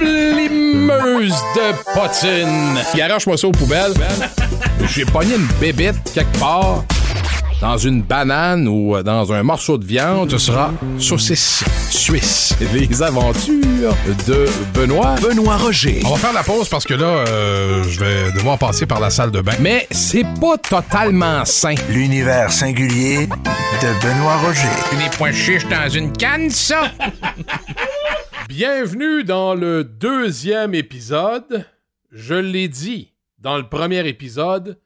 limeuse de potine. Garoche-moi ça aux poubelles. J'ai pogné une bébête quelque part dans une banane ou euh, dans un morceau de viande, ce sera saucisse suisse. Les aventures de Benoît. Benoît Roger. On va faire la pause parce que là, euh, je vais devoir passer par la salle de bain. Mais c'est pas totalement sain. L'univers singulier de Benoît Roger. Des points chiches dans une canne, ça! Bienvenue dans le deuxième épisode. Je l'ai dit dans le premier épisode,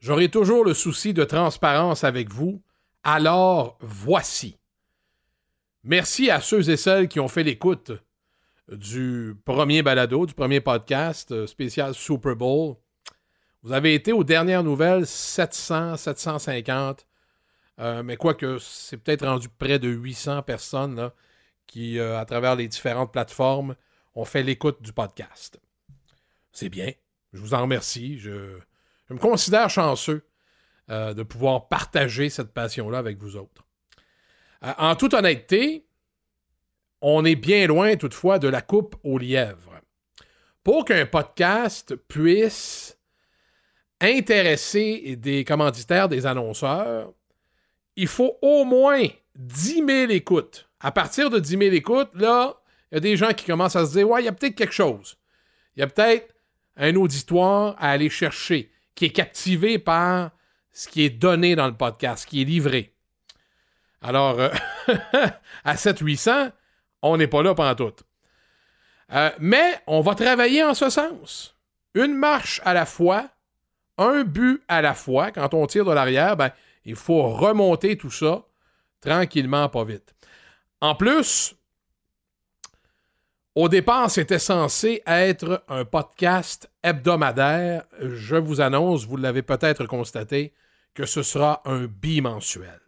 J'aurai toujours le souci de transparence avec vous, alors voici. Merci à ceux et celles qui ont fait l'écoute du premier balado, du premier podcast euh, spécial Super Bowl. Vous avez été aux dernières nouvelles 700, 750, euh, mais quoique c'est peut-être rendu près de 800 personnes qui, euh, à travers les différentes plateformes, ont fait l'écoute du podcast. C'est bien. Je vous en remercie. Je, je me considère chanceux euh, de pouvoir partager cette passion-là avec vous autres. Euh, en toute honnêteté, on est bien loin toutefois de la coupe aux lièvres. Pour qu'un podcast puisse intéresser des commanditaires, des annonceurs, il faut au moins 10 000 écoutes. À partir de 10 000 écoutes, là, il y a des gens qui commencent à se dire Ouais, il y a peut-être quelque chose. Il y a peut-être un auditoire à aller chercher qui est captivé par ce qui est donné dans le podcast, ce qui est livré. Alors, euh, à 7-800, on n'est pas là pendant tout. Euh, mais on va travailler en ce sens. Une marche à la fois, un but à la fois. Quand on tire de l'arrière, ben, il faut remonter tout ça tranquillement, pas vite. En plus, au départ, c'était censé être un podcast hebdomadaire. Je vous annonce, vous l'avez peut-être constaté, que ce sera un bimensuel.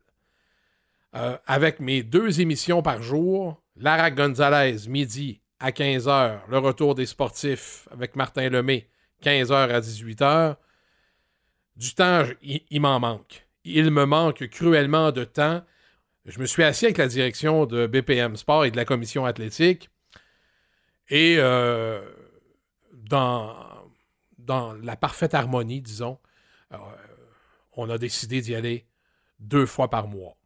Euh, avec mes deux émissions par jour, Lara Gonzalez, midi à 15h, le retour des sportifs avec Martin Lemay, 15h à 18h. Du temps, il m'en manque. Il me manque cruellement de temps. Je me suis assis avec la direction de BPM Sport et de la commission athlétique et euh, dans, la parfaite harmonie, disons, euh, on a décidé d'y aller deux fois par mois.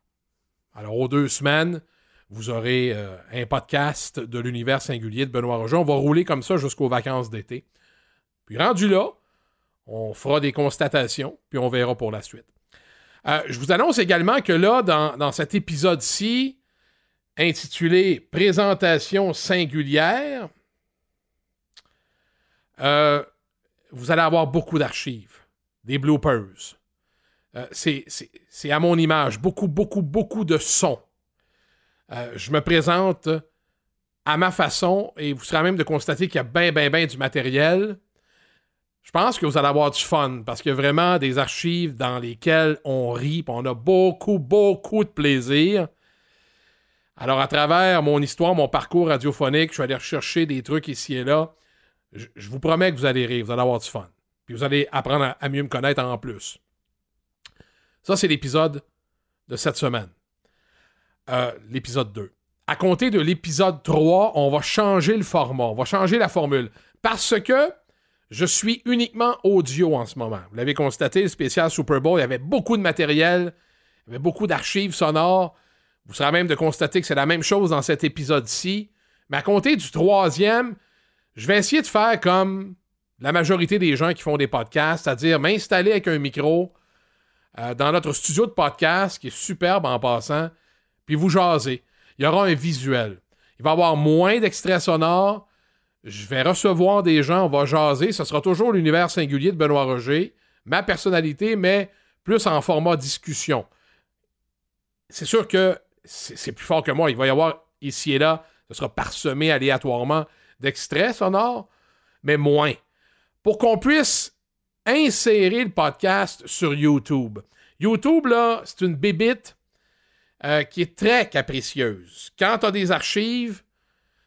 Alors, aux deux semaines, vous aurez euh, un podcast de l'univers singulier de Benoît Roger. On va rouler comme ça jusqu'aux vacances d'été. Puis rendu là, on fera des constatations, puis on verra pour la suite. je vous annonce également que là, dans, dans cet épisode-ci, intitulé Présentation singulière, euh, vous allez avoir beaucoup d'archives, des bloopers. Euh, c'est à mon image, beaucoup, beaucoup, beaucoup de sons. Euh, je me présente à ma façon et vous serez même de constater qu'il y a bien, bien, bien du matériel. Je pense que vous allez avoir du fun parce qu'il y a vraiment des archives dans lesquelles on rit, on a beaucoup, beaucoup de plaisir. Alors, à travers mon histoire, mon parcours radiophonique, je suis allé rechercher des trucs ici et là je, vous promets que vous allez rire, vous allez avoir du fun. Puis vous allez apprendre à, mieux me connaître en plus. Ça, c'est l'épisode de cette semaine. Euh, l'épisode 2. À compter de l'épisode 3, on va changer le format, on va changer la formule. Parce que je suis uniquement audio en ce moment. Vous l'avez constaté, le spécial Super Bowl, il y avait beaucoup de matériel, il y avait beaucoup d'archives sonores. Vous serez même de constater que c'est la même chose dans cet épisode-ci. Mais à compter du troisième, je vais essayer de faire comme la majorité des gens qui font des podcasts, c'est-à-dire m'installer avec un micro euh, dans notre studio de podcast, qui est superbe en passant, puis vous jaser. Il y aura un visuel. Il va y avoir moins d'extraits sonores. Je vais recevoir des gens, on va jaser. Ce sera toujours l'univers singulier de Benoît Roger, ma personnalité, mais plus en format discussion. C'est sûr que c'est plus fort que moi. Il va y avoir ici et là, ce sera parsemé aléatoirement d'extraits sonores, mais moins. Pour qu'on puisse insérer le podcast sur YouTube. YouTube, là, c'est une bébite euh, qui est très capricieuse. Quand tu as des archives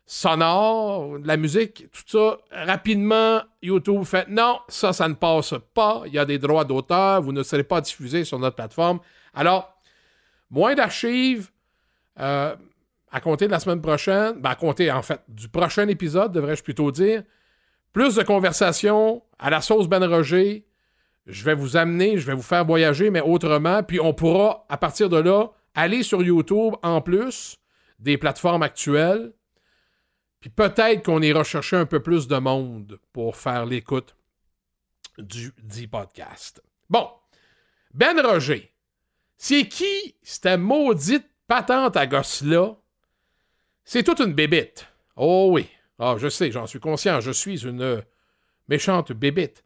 sonores, de la musique, tout ça, rapidement, YouTube fait non, ça, ça ne passe pas. Il y a des droits d'auteur, vous ne serez pas diffusé sur notre plateforme. Alors, moins d'archives, euh, à compter de la semaine prochaine, ben à compter en fait du prochain épisode, devrais-je plutôt dire, plus de conversations à la sauce Ben Roger. Je vais vous amener, je vais vous faire voyager, mais autrement. Puis on pourra, à partir de là, aller sur YouTube en plus des plateformes actuelles. Puis peut-être qu'on ira chercher un peu plus de monde pour faire l'écoute du dit podcast. Bon, Ben Roger, c'est qui cette maudite patente à gosse-là? C'est toute une bébite. Oh oui. Ah, je sais, j'en suis conscient. Je suis une méchante bébite.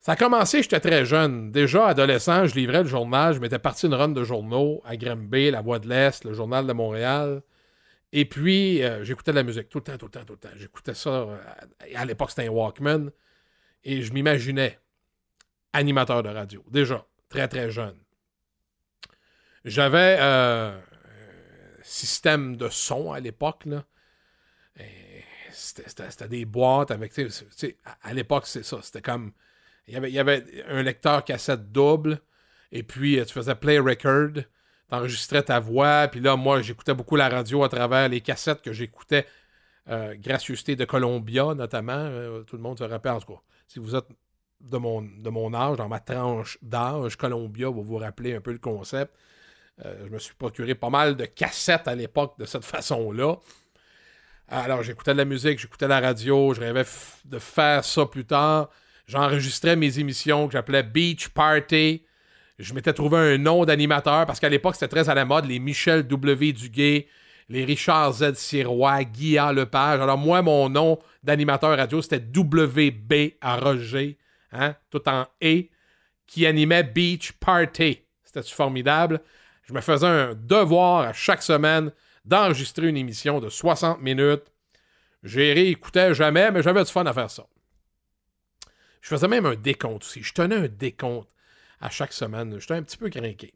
Ça a commencé, j'étais très jeune. Déjà, adolescent, je livrais le journal. Je m'étais parti une run de journaux à Grimby, La Voix de l'Est, le Journal de Montréal. Et puis, euh, j'écoutais de la musique tout le temps, tout le temps, tout le temps. J'écoutais ça. euh, à l'époque, c'était un Walkman. Et je m'imaginais animateur de radio. Déjà, très, très jeune. J'avais euh, un système de son à l'époque, là. C'était des boîtes avec. à, l'époque, c'est ça. C'était comme. Il y, avait, il y avait un lecteur cassette double. Et puis, euh, tu faisais play record. T'enregistrais ta voix. Puis là, moi, j'écoutais beaucoup la radio à travers les cassettes que j'écoutais. Euh, Gracieuseté de Columbia, notamment. Euh, tout le monde se rappelle. En tout cas, si vous êtes de mon, de mon âge, dans ma tranche d'âge, Columbia va vous rappeler un peu le concept. Euh, je me suis procuré pas mal de cassettes à l'époque de cette façon-là. Alors, j'écoutais de la musique, j'écoutais la radio, je rêvais de faire ça plus tard. J'enregistrais mes émissions que j'appelais Beach Party. Je m'étais trouvé un nom d'animateur parce qu'à l'époque, c'était très à la mode, les Michel W. Duguay, les Richard Z. Sirois, Guy A. Lepage. Alors, moi, mon nom d'animateur radio, c'était WB à Roger, hein, tout en E, qui animait Beach Party. C'était formidable? Je me faisais un devoir à chaque semaine d'enregistrer une émission de 60 minutes. J'ai réécoutais jamais, mais j'avais du fun à faire ça. Je faisais même un décompte aussi. Je tenais un décompte à chaque semaine. J'étais un petit peu craqué.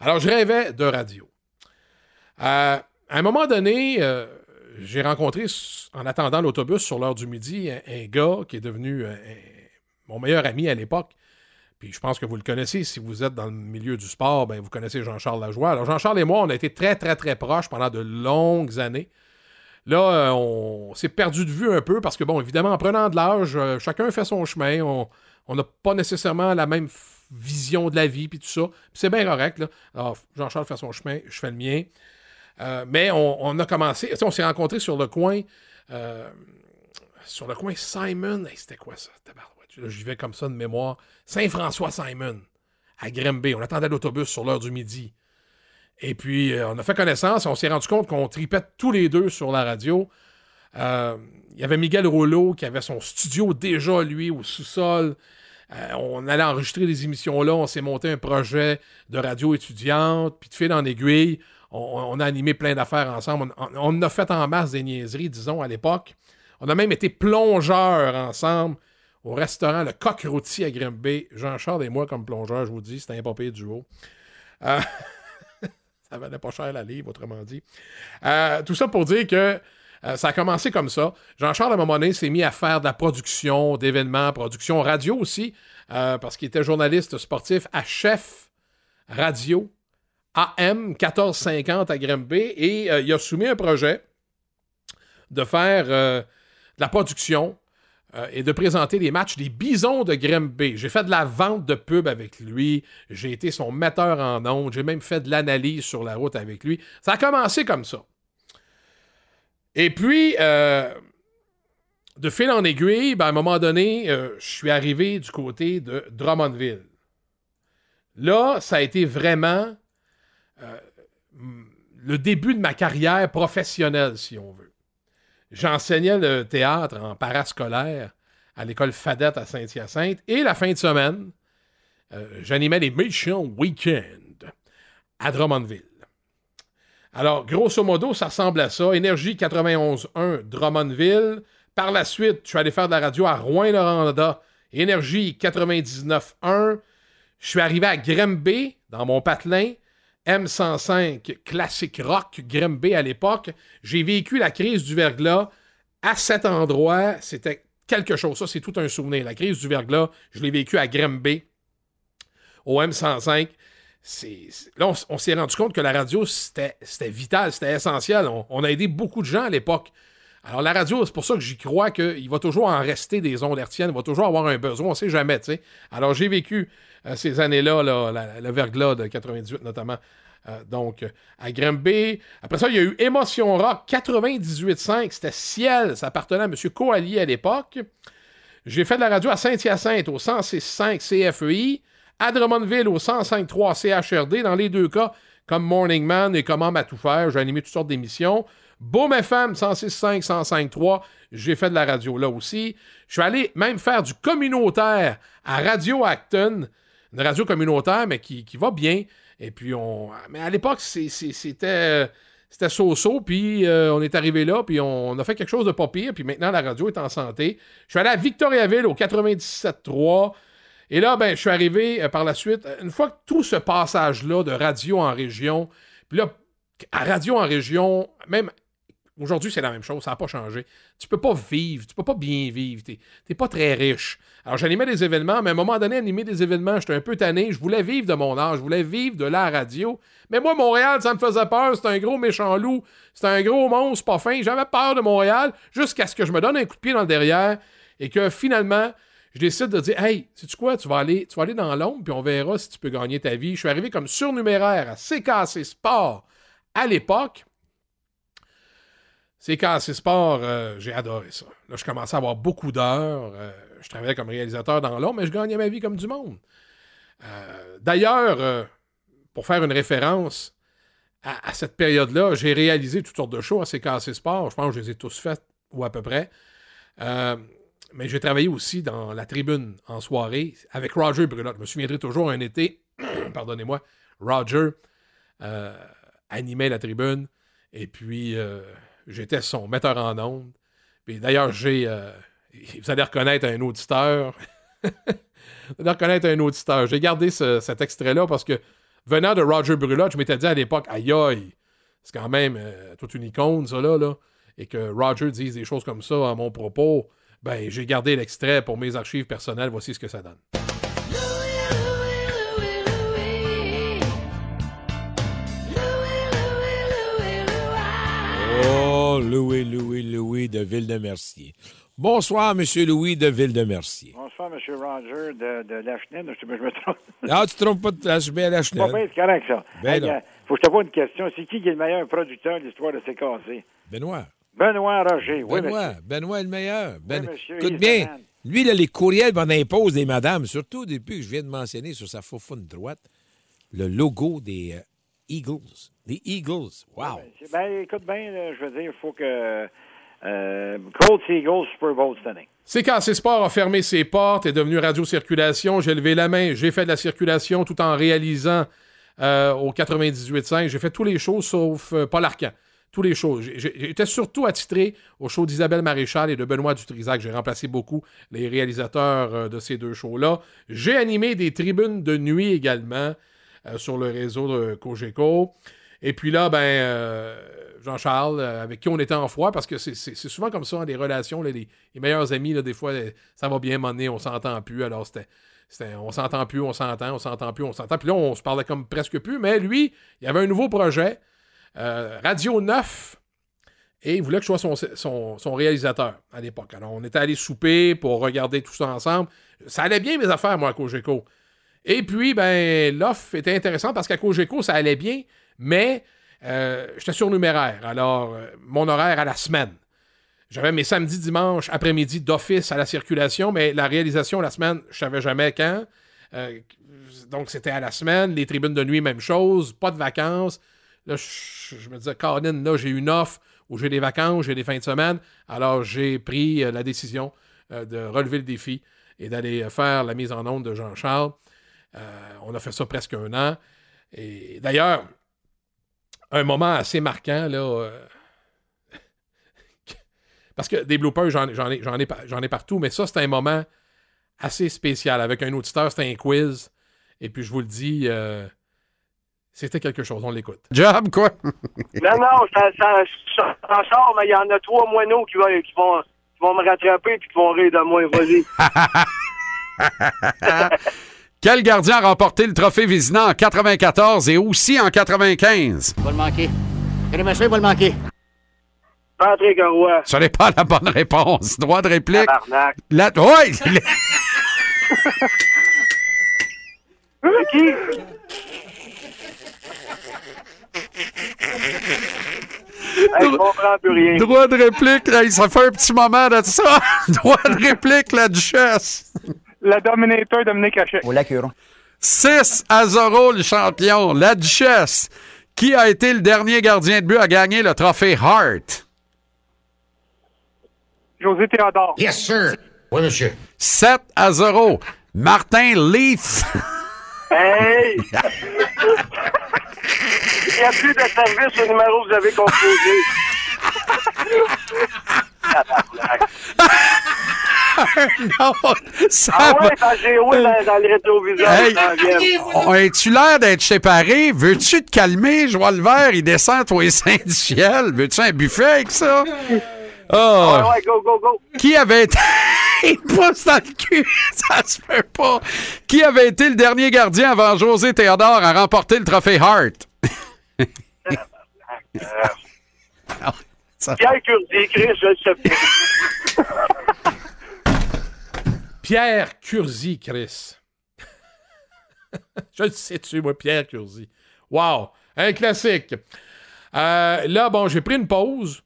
Alors, je rêvais de radio. Euh, à un moment donné, euh, j'ai rencontré, en attendant l'autobus sur l'heure du midi, un, gars qui est devenu euh, mon meilleur ami à l'époque. Puis je pense que vous le connaissez. Si vous êtes dans le milieu du sport, ben vous connaissez Jean-Charles Lajoie. Alors, Jean-Charles et moi, on a été très, très, très proches pendant de longues années. Là, euh, on s'est perdu de vue un peu parce que, bon, évidemment, en prenant de l'âge, euh, chacun fait son chemin. On n'a pas nécessairement la même vision de la vie, puis tout ça. C'est bien correct. Là. Alors, Jean-Charles fait son chemin, je fais le mien. Euh, mais on, a commencé, on s'est rencontrés sur le coin, sur le coin Simon. C'était quoi ça? J'y vais comme ça de mémoire. Saint-François Simon, à Grimby. On attendait l'autobus sur l'heure du midi. Et puis, euh, on a fait connaissance. On s'est rendu compte qu'on tripait tous les deux sur la radio. Euh, Il y avait Miguel Rouleau qui avait son studio déjà, lui, au sous-sol. Euh, on allait enregistrer des émissions là. On s'est monté un projet de radio étudiante. Puis de fil en aiguille, on, a animé plein d'affaires ensemble. On a fait en masse des niaiseries, disons, à l'époque. On a même été plongeurs ensemble au restaurant Le Coq Rôti à Grimby. Jean-Charles et moi, comme plongeurs, je vous dis, c'était un pas pire duo. Euh, ça valait pas cher la livre, autrement dit. Euh, tout ça pour dire que euh, ça a commencé comme ça. Jean-Charles, à un moment donné, s'est mis à faire de la production d'événements, production radio aussi, parce qu'il était journaliste sportif à chef radio AM 1450 à Grimby et il a soumis un projet de faire de la production euh, et de présenter les matchs des Bisons de Grimby. J'ai fait de la vente de pub avec lui, j'ai été son metteur en ondes, j'ai même fait de l'analyse sur la route avec lui. Ça a commencé comme ça. Et puis, euh, de fil en aiguille, ben, à un moment donné, euh, je suis arrivé du côté de Drummondville. Là, ça a été vraiment le début de ma carrière professionnelle, si on veut. J'enseignais le théâtre en parascolaire à l'école Fadette à Saint-Hyacinthe et la fin de semaine, euh, j'animais les Mission Weekend à Drummondville. Alors, grosso modo, ça ressemble à ça. Énergie 91.1 Drummondville. Par la suite, je suis allé faire de la radio à Rouen-Noranda. Énergie 99.1. Je suis arrivé à Grimby, dans mon patelin. M105 Classic Rock Grimby à l'époque. J'ai vécu la crise du verglas à cet endroit. C'était quelque chose. Ça, c'est tout un souvenir. La crise du verglas, je l'ai vécu à Grimby, au M105. c'est, là, on, s'est rendu compte que la radio, c'était, vital, c'était essentiel. On, a aidé beaucoup de gens à l'époque. Alors, la radio, c'est pour ça que j'y crois qu'il va toujours en rester des ondes hertziennes, il va toujours avoir un besoin, on ne sait jamais, tu. Alors, j'ai vécu ces années-là, là, le verglas de 98 notamment, euh, donc, euh, à Granby. Après ça, il y a eu Émotion Rock 98.5, c'était Ciel, ça appartenait à M. Coallier à l'époque. J'ai fait de la radio à Saint-Hyacinthe au 106.5 CFEI, à Drummondville au 105.3 CHRD, dans les deux cas, comme Morning Man et Comment à tout faire. J'ai animé toutes sortes d'émissions. Boom FM 106.5, 105.3, j'ai fait de la radio là aussi. Je suis allé même faire du communautaire à Radio Acton, une radio communautaire, mais qui, qui va bien. Et puis, on. Mais à l'époque, c'était. C'était so-so, puis euh, on est arrivé là, puis on, on a fait quelque chose de pas pire, puis maintenant la radio est en santé. Je suis allé à Victoriaville au 97.3, et là, ben, je suis arrivé euh, par la suite, euh, une fois que tout ce passage-là de radio en région, puis là, à radio en région, même aujourd'hui, c'est la même chose, ça n'a pas changé. Tu peux pas vivre, tu peux pas bien vivre, t'es t'es pas très riche. Alors, j'animais des événements, mais à un moment donné, animer des événements, j'étais un peu tanné, je voulais vivre de mon âge, je voulais vivre de la radio. Mais moi, Montréal, ça me faisait peur, c'était un gros méchant loup, c'était un gros monstre pas fin, j'avais peur de Montréal, jusqu'à ce que je me donne un coup de pied dans le derrière, et que finalement, je décide de dire Hey, sais-tu quoi, tu vas aller, tu vas aller dans l'ombre, puis on verra si tu peux gagner ta vie. Je suis arrivé comme surnuméraire à CKC Sport à l'époque. CKC Sport, euh, j'ai adoré ça. Là, je commençais à avoir beaucoup d'heures. euh, je travaillais comme réalisateur dans l'ombre, mais je gagnais ma vie comme du monde. Euh, D'ailleurs, pour faire une référence à, cette période-là, j'ai réalisé toutes sortes de shows à CKC Sport. Je pense que je les ai tous faits, ou à peu près. Mais j'ai travaillé aussi dans la tribune en soirée avec Roger Brulotte. Je me souviendrai toujours un été, pardonnez-moi, Roger animait la tribune et puis j'étais son metteur en ondes. Puis d'ailleurs, j'ai. euh, vous allez reconnaître un auditeur. vous allez reconnaître un auditeur. J'ai gardé ce- cet extrait-là parce que venant de Roger Brulotte, je m'étais dit à l'époque, aïe aïe, c'est quand même euh, toute une icône, ça là, là. Et que Roger dise des choses comme ça à mon propos, ben j'ai gardé l'extrait pour mes archives personnelles. Voici ce que ça donne. Louis, Louis, Louis de Ville-de-Mercier. Bonsoir, Monsieur Louis de Ville-de-Mercier. Bonsoir, M. Roger de, de Lachenay. Je, je me trompe. Ah, tu te trompes pas de place, bien la Pas chenelle. bien, c'est correct, ça. Ben Hey, non. euh, faut que je te pose une question. C'est qui qui est le meilleur producteur de l'histoire de CKC? Benoît. Benoît Roger. Oui, Benoît. monsieur. Benoît est le meilleur. Ben- monsieur, Écoute bien, lui, là, les courriels m'en imposent des madames, surtout depuis que je viens de mentionner sur sa faufoune droite le logo des euh, Eagles. Des Eagles. Wow. C'est- Ben, écoute bien, je veux dire, il faut que. Euh, Colts Eagles Super Bowl cette année. CKC Sport a fermé ses portes, est devenu Radio Circulation. J'ai levé la main, j'ai fait de la circulation tout en réalisant euh, au 98.5. J'ai fait tous les shows sauf euh, Paul Arcan. Tous les shows. J'étais surtout attitré au show d'Isabelle Maréchal et de Benoît Dutrisac. J'ai remplacé beaucoup les réalisateurs euh, de ces deux shows-là. J'ai animé des tribunes de nuit également euh, sur le réseau de Cogeco. Et puis là, ben, euh, Jean-Charles, euh, avec qui on était en froid, parce que c'est- souvent comme ça, hein, des relations, les, les meilleurs amis, là, des fois, euh, ça va bien, m'emmener, on s'entend plus. Alors, c'était. On s'entend plus, on s'entend, on s'entend plus, on s'entend. Puis là, on se parlait comme presque plus. Mais lui, il avait un nouveau projet, Radio 9, et il voulait que je sois son, son- son réalisateur à l'époque. Alors, on était allé souper pour regarder tout ça ensemble. Ça allait bien, mes affaires, moi, à Cogeco. Et puis, ben, l'offre était intéressante parce qu'à Cogeco, ça allait bien, mais euh, j'étais surnuméraire. Alors, euh, mon horaire à la semaine. J'avais mes samedis, dimanches, après-midi d'office à la circulation, mais la réalisation la semaine, je savais jamais quand. Euh, donc, c'était à la semaine. Les tribunes de nuit, même chose. Pas de vacances. Là, je, me disais, Caroline, là, j'ai une offre où j'ai des vacances, j'ai des fins de semaine. Alors, j'ai pris la décision de relever le défi et d'aller faire la mise en onde de Jean-Charles. On a fait ça presque un an. Et d'ailleurs, un moment assez marquant, là. euh, parce que des bloopers, j'en ai- j'en ai, j'en ai, pa- j'en ai partout, mais ça, c'était un moment assez spécial. Avec un auditeur, c'était un quiz. Et puis, je vous le dis, euh, c'était quelque chose. On l'écoute. Job, quoi? Non, non, ça, ça, ça, ça sort, mais il y en a trois moineaux qui, vont, qui, vont, qui vont me rattraper puis qui vont rire de moi. Vas-y. Quel gardien a remporté le trophée Vizina en 94 et aussi en 95? Va le manquer. Crémaché va le manquer. Patrick Roy. Ce n'est pas la bonne réponse. Droit de réplique. Tabarnak. La... Ouais! C'est qui? Hey, je comprends plus rien. Droit de réplique. Hey, ça fait un petit moment de ça. Droit de réplique, la duchesse. Le Dominator Dominique Hachette. Au lac Huron. 6 à 0 le champion. La duchesse. Qui a été le dernier gardien de but à gagner le trophée Hart? José Théodore. Yes, sir. Oui, monsieur. 7 à 0. Martin Leaf. Hey! Il n'y a plus de service au numéro que vous avez composé. Non, ça ah va- ouais, quand j'ai roué dans, dans le rétroviseur, Hey. vient. Oh, Es-tu l'air d'être séparé? Veux-tu te calmer? Je vois le verre, il descend, toi, et saint du ciel. Veux-tu un buffet avec ça? Oh. Ouais, ouais, go, go, go. Qui avait été. il pousse dans le cul! Ça se peut pas! Qui avait été le dernier gardien avant José Théodore à remporter le trophée Hart? Ça- Pierre Curdi, Chris, je le sais pas. Pierre Curzi, Chris. je le sais-tu, moi, Pierre Curzi. Wow! Un classique. Euh, là, bon, j'ai pris une pause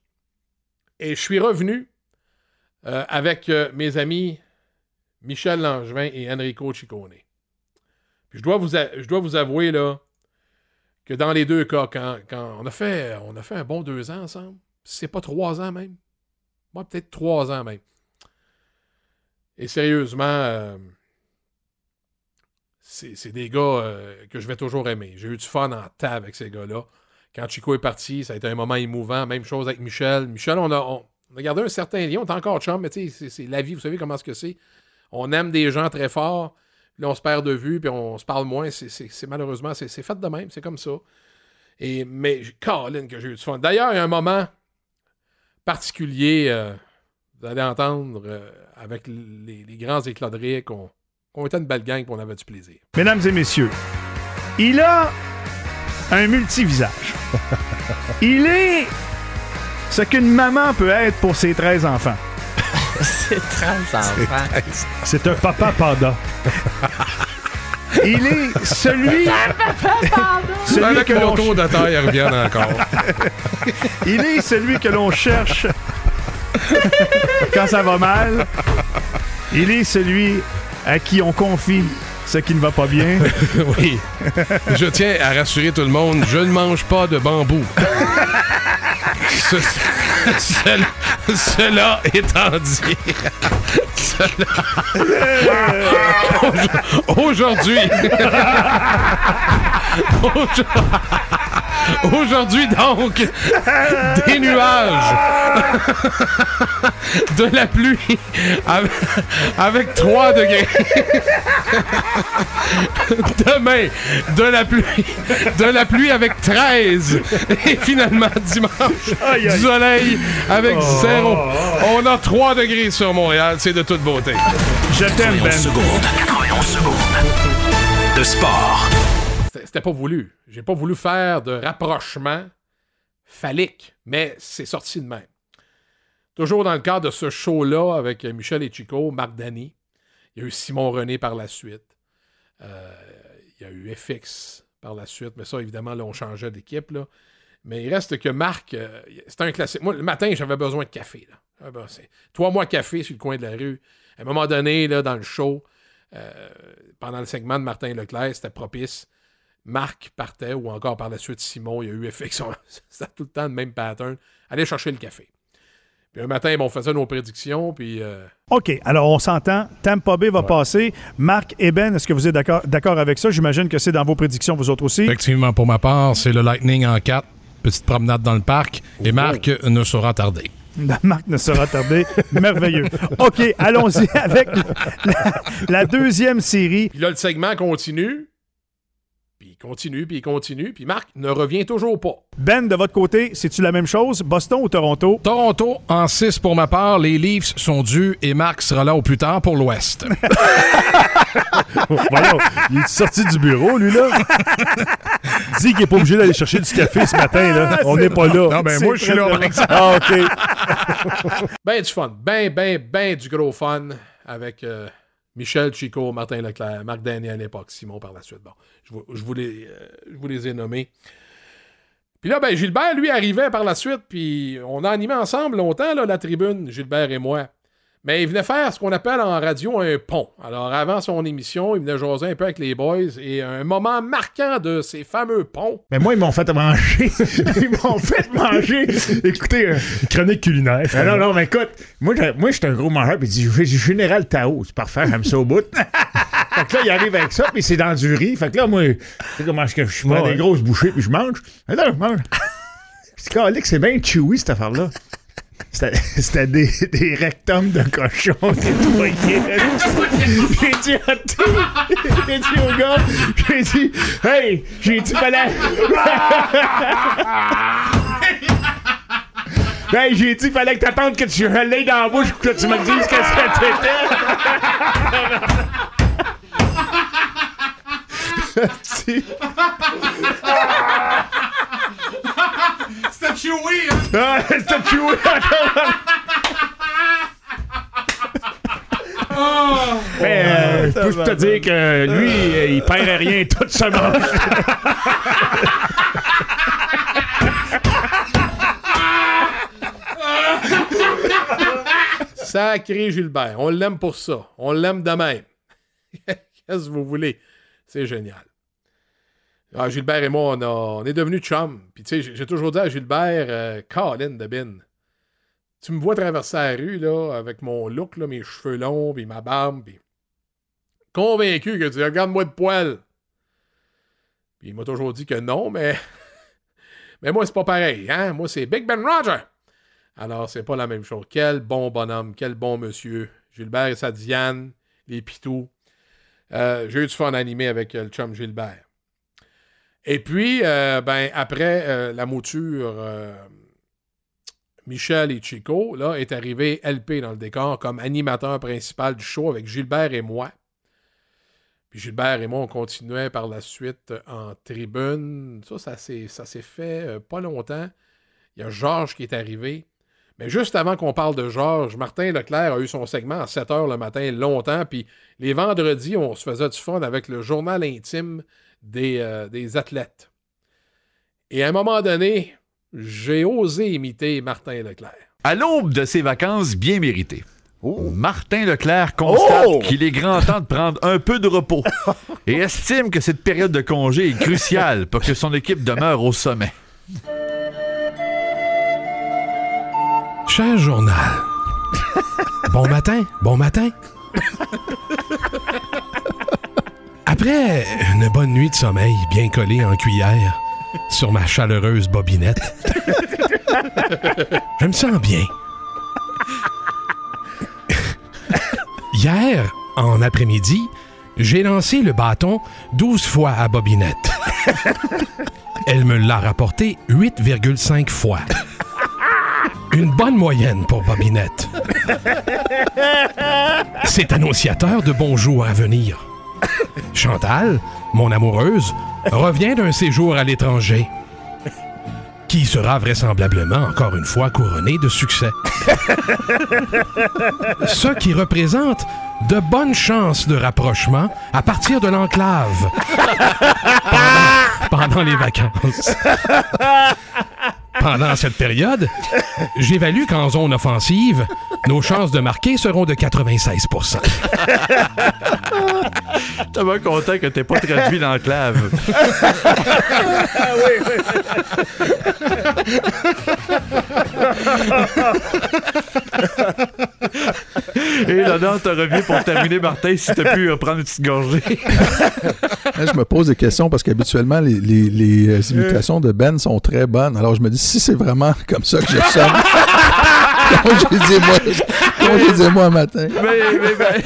et je suis revenu euh, avec euh, mes amis Michel Langevin et Enrico Ciccone. Puis je dois vous, je dois vous avouer, là, que dans les deux cas, quand, quand on, a fait, on a fait un bon deux ans ensemble, c'est pas trois ans même. Moi, peut-être trois ans même. Et sérieusement, euh, c'est des gars euh, que je vais toujours aimer. J'ai eu du fun en tas avec ces gars-là. Quand Chico est parti, ça a été un moment émouvant. Même chose avec Michel. Michel, on a, on, a gardé un certain lien. On est encore chum, mais c'est- la vie. Vous savez comment ce que c'est. On aime des gens très forts. Là, on se perd de vue, puis on se parle moins. C'est- malheureusement, c'est c'est fait de même. C'est comme ça. Et, mais, Colin, que j'ai eu du fun. D'ailleurs, il y a un moment particulier, euh, vous allez entendre, euh, avec les, les grands éclats de rire qu'on qu'on était une belle gang et on avait du plaisir. Mesdames et messieurs, il a un multivisage. il est ce qu'une maman peut être pour ses 13 enfants. C'est 13 enfants. C'est un papa panda. Il est celui, celui que l'on de reviennent encore. Il est celui que l'on cherche quand ça va mal. Il est celui à qui on confie ce qui ne va pas bien. oui. Je tiens à rassurer tout le monde, je ne mange pas de bambou. Ce- cela, cela étant dit, cela- aujourd'hui, aujourd'hui donc, des nuages, de la pluie avec, avec 3 degrés. Demain, de la pluie. De la pluie avec 13. Et finalement, dimanche, Aïe, aïe. du soleil avec Oh. 0. On a 3 degrés sur Montréal. C'est de toute beauté. Je t'aime, Ben. secondes. 91 secondes. De sport. C'était c'était pas voulu. J'ai pas voulu faire de rapprochement phallique, mais c'est sorti de même. Toujours dans le cadre de ce show-là avec Michel et Chico, Marc Dany. Il y a eu Simon René par la suite. Euh, il y a eu FX par la suite, mais ça, évidemment, là, on changeait d'équipe. là. Mais il reste que Marc, euh, c'est un classique. Moi, le matin, j'avais besoin de café. Là. Ah ben, trois mois café sur le coin de la rue. À un moment donné, là, dans le show, euh, pendant le segment de Martin Leclerc, c'était propice. Marc partait, ou encore par la suite Simon, il y a eu FX. C'était tout le temps le même pattern. Allez chercher le café. Puis un matin, bon, on faisait nos prédictions, puis euh, OK, alors on s'entend. Tampa Bay va passer. Marc et Ben, est-ce que vous êtes d'accord d'accord avec ça? J'imagine que c'est dans vos prédictions, vous autres aussi. Effectivement, pour ma part, c'est le Lightning en 4. Petite promenade dans le parc. Et Marc ne sera tardé. Marc ne sera tardé. Merveilleux. OK, allons-y avec la, la- la deuxième série. Puis là, le segment continue. Il continue, puis il continue, puis Marc ne revient toujours pas. Ben, de votre côté, c'est-tu la même chose? Boston ou Toronto? Toronto en 6 pour ma part. Les Leafs sont dus et Marc sera là au plus tard pour l'Ouest. Voyons, il est sorti du bureau, lui, là? Dis qu'il n'est pas obligé d'aller chercher du café ce matin, là. On n'est pas là. Non, ben, moi, je suis là, par exemple. Ah, OK. Ben du fun, ben, ben, ben du gros fun avec euh, Michel, Chico, Martin Leclerc, Marc Daniel à l'époque, Simon par la suite. Bon, je vous, je vous les, euh, je vous les ai nommés. Puis là, ben, Gilbert, lui, arrivait par la suite, puis on a animé ensemble longtemps, là, la tribune, Gilbert et moi. Mais il venait faire ce qu'on appelle en radio un pont. Alors, avant son émission, il venait jaser un peu avec les boys, et un moment marquant de ces fameux ponts, Mais moi, ils m'ont fait manger. ils m'ont fait manger. Écoutez, euh, Chronique culinaire. non, non, mais écoute, moi, je- moi, j'étais un gros mangeur, puis il dit, j'ai du général Tao, c'est parfait, j'aime ça au bout. fait que là, il arrive avec ça, puis c'est dans du riz. Fait que là, moi, tu sais comment que je prends Ouais. des grosses bouchées, puis je mange. Et là, je mange. C'est calique, c'est bien chewy, cette affaire-là. C'était c'était des, des rectums de cochon nettoyés. J'ai dit, à tout- j'ai dit au gars, j'ai dit, hey, j'ai dit, fallait. hey, j'ai dit, fallait que t'attendes que tu je l'aie dans la bouche pour que tu me dises qu'est-ce que t'étais. C'était chewy, hein? Ah, c'était chewy. Mais euh, je peux te dire que lui, euh, il perd rien, tout se mange. Sacré Gilbert. On l'aime pour ça. On l'aime de même. Qu'est-ce que vous voulez? C'est génial. Ah, Gilbert et moi, on, est devenus chums. Puis tu sais, j'ai- toujours dit à Gilbert, euh, Colin de Bin, tu me vois traverser la rue, là, avec mon look, mes cheveux longs, puis ma barbe, puis convaincu que tu regardes-moi de poil. Puis il m'a toujours dit que non, mais... mais moi, c'est pas pareil, hein? Moi, c'est Big Ben Roger. Alors, c'est pas la même chose. Quel bon bonhomme, quel bon monsieur. Gilbert et sa Diane, les pitous. Euh, J'ai eu du fun animé avec euh, le chum Gilbert. Et puis, euh, ben, après la mouture, Michel et Chico, là, est arrivé LP dans le décor comme animateur principal du show avec Gilbert et moi. Puis Gilbert et moi, on continuait par la suite en tribune. Ça, ça s'est fait pas longtemps. Il y a Georges qui est arrivé. Mais juste avant qu'on parle de Georges, Martin Leclerc a eu son segment à 7 h le matin longtemps. Puis les vendredis, on se faisait du fun avec le journal intime des, euh, des athlètes. Et à un moment donné, j'ai osé imiter Martin Leclerc. À l'aube de ses vacances bien méritées, Martin Leclerc constate Oh! qu'il est grand temps de prendre un peu de repos et estime que cette période de congé est cruciale pour que son équipe demeure au sommet. Cher journal. Bon matin, bon matin. Après une bonne nuit de sommeil bien collée en cuillère sur ma chaleureuse bobinette, je me sens bien. Hier, en après-midi, j'ai lancé le bâton 12 fois à bobinette. Elle me l'a rapporté 8,5 fois. Une bonne moyenne pour Bobinette. C'est annonciateur de bons jours à venir. Chantal, mon amoureuse, revient d'un séjour à l'étranger. Qui sera vraisemblablement encore une fois couronné de succès. Ce qui représente de bonnes chances de rapprochement à partir de l'enclave pendant les vacances. Pendant cette période, j'évalue qu'en zone offensive, nos chances de marquer seront de 96% Tellement content que t'aies pas traduit l'enclave. Et là-dedans, te revient pour terminer, Martin, si t'as pu euh, prendre une petite gorgée. Là, je me pose des questions parce qu'habituellement, les, les- les, euh, imitations de Ben sont très bonnes. Alors, je me dis, si c'est vraiment comme ça que je sonne, comme je disais moi, comme je disais moi un matin. Mais, mais, mais-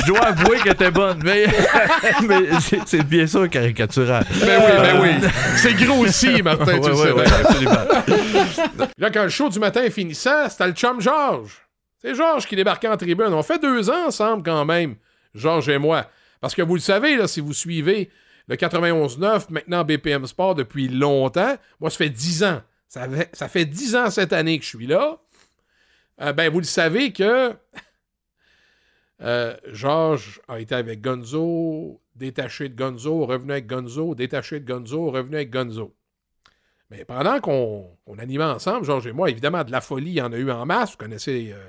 Je dois avouer qu'elle était bonne, mais, mais c'est- bien sûr caricatural. Ben oui, ben oui. C'est grossi, Martin, tu Ouais, le ouais, sais. ouais, absolument. Là, quand le show du matin finissait, c'était le chum Georges. C'est Georges qui débarquait en tribune. On fait deux ans ensemble quand même, Georges et moi. Parce que vous le savez, si vous suivez le 91.9, maintenant BPM Sport depuis longtemps, moi, ça fait dix ans. Ça fait, ça fait dix ans cette année que je suis là. Euh, ben, vous le savez que euh, Georges a été avec Gonzo, détaché de Gonzo, revenu avec Gonzo, détaché de Gonzo, revenu avec Gonzo. Mais pendant qu'on qu'on animait ensemble, Georges et moi, évidemment, de la folie, il y en a eu en masse. Vous connaissez euh,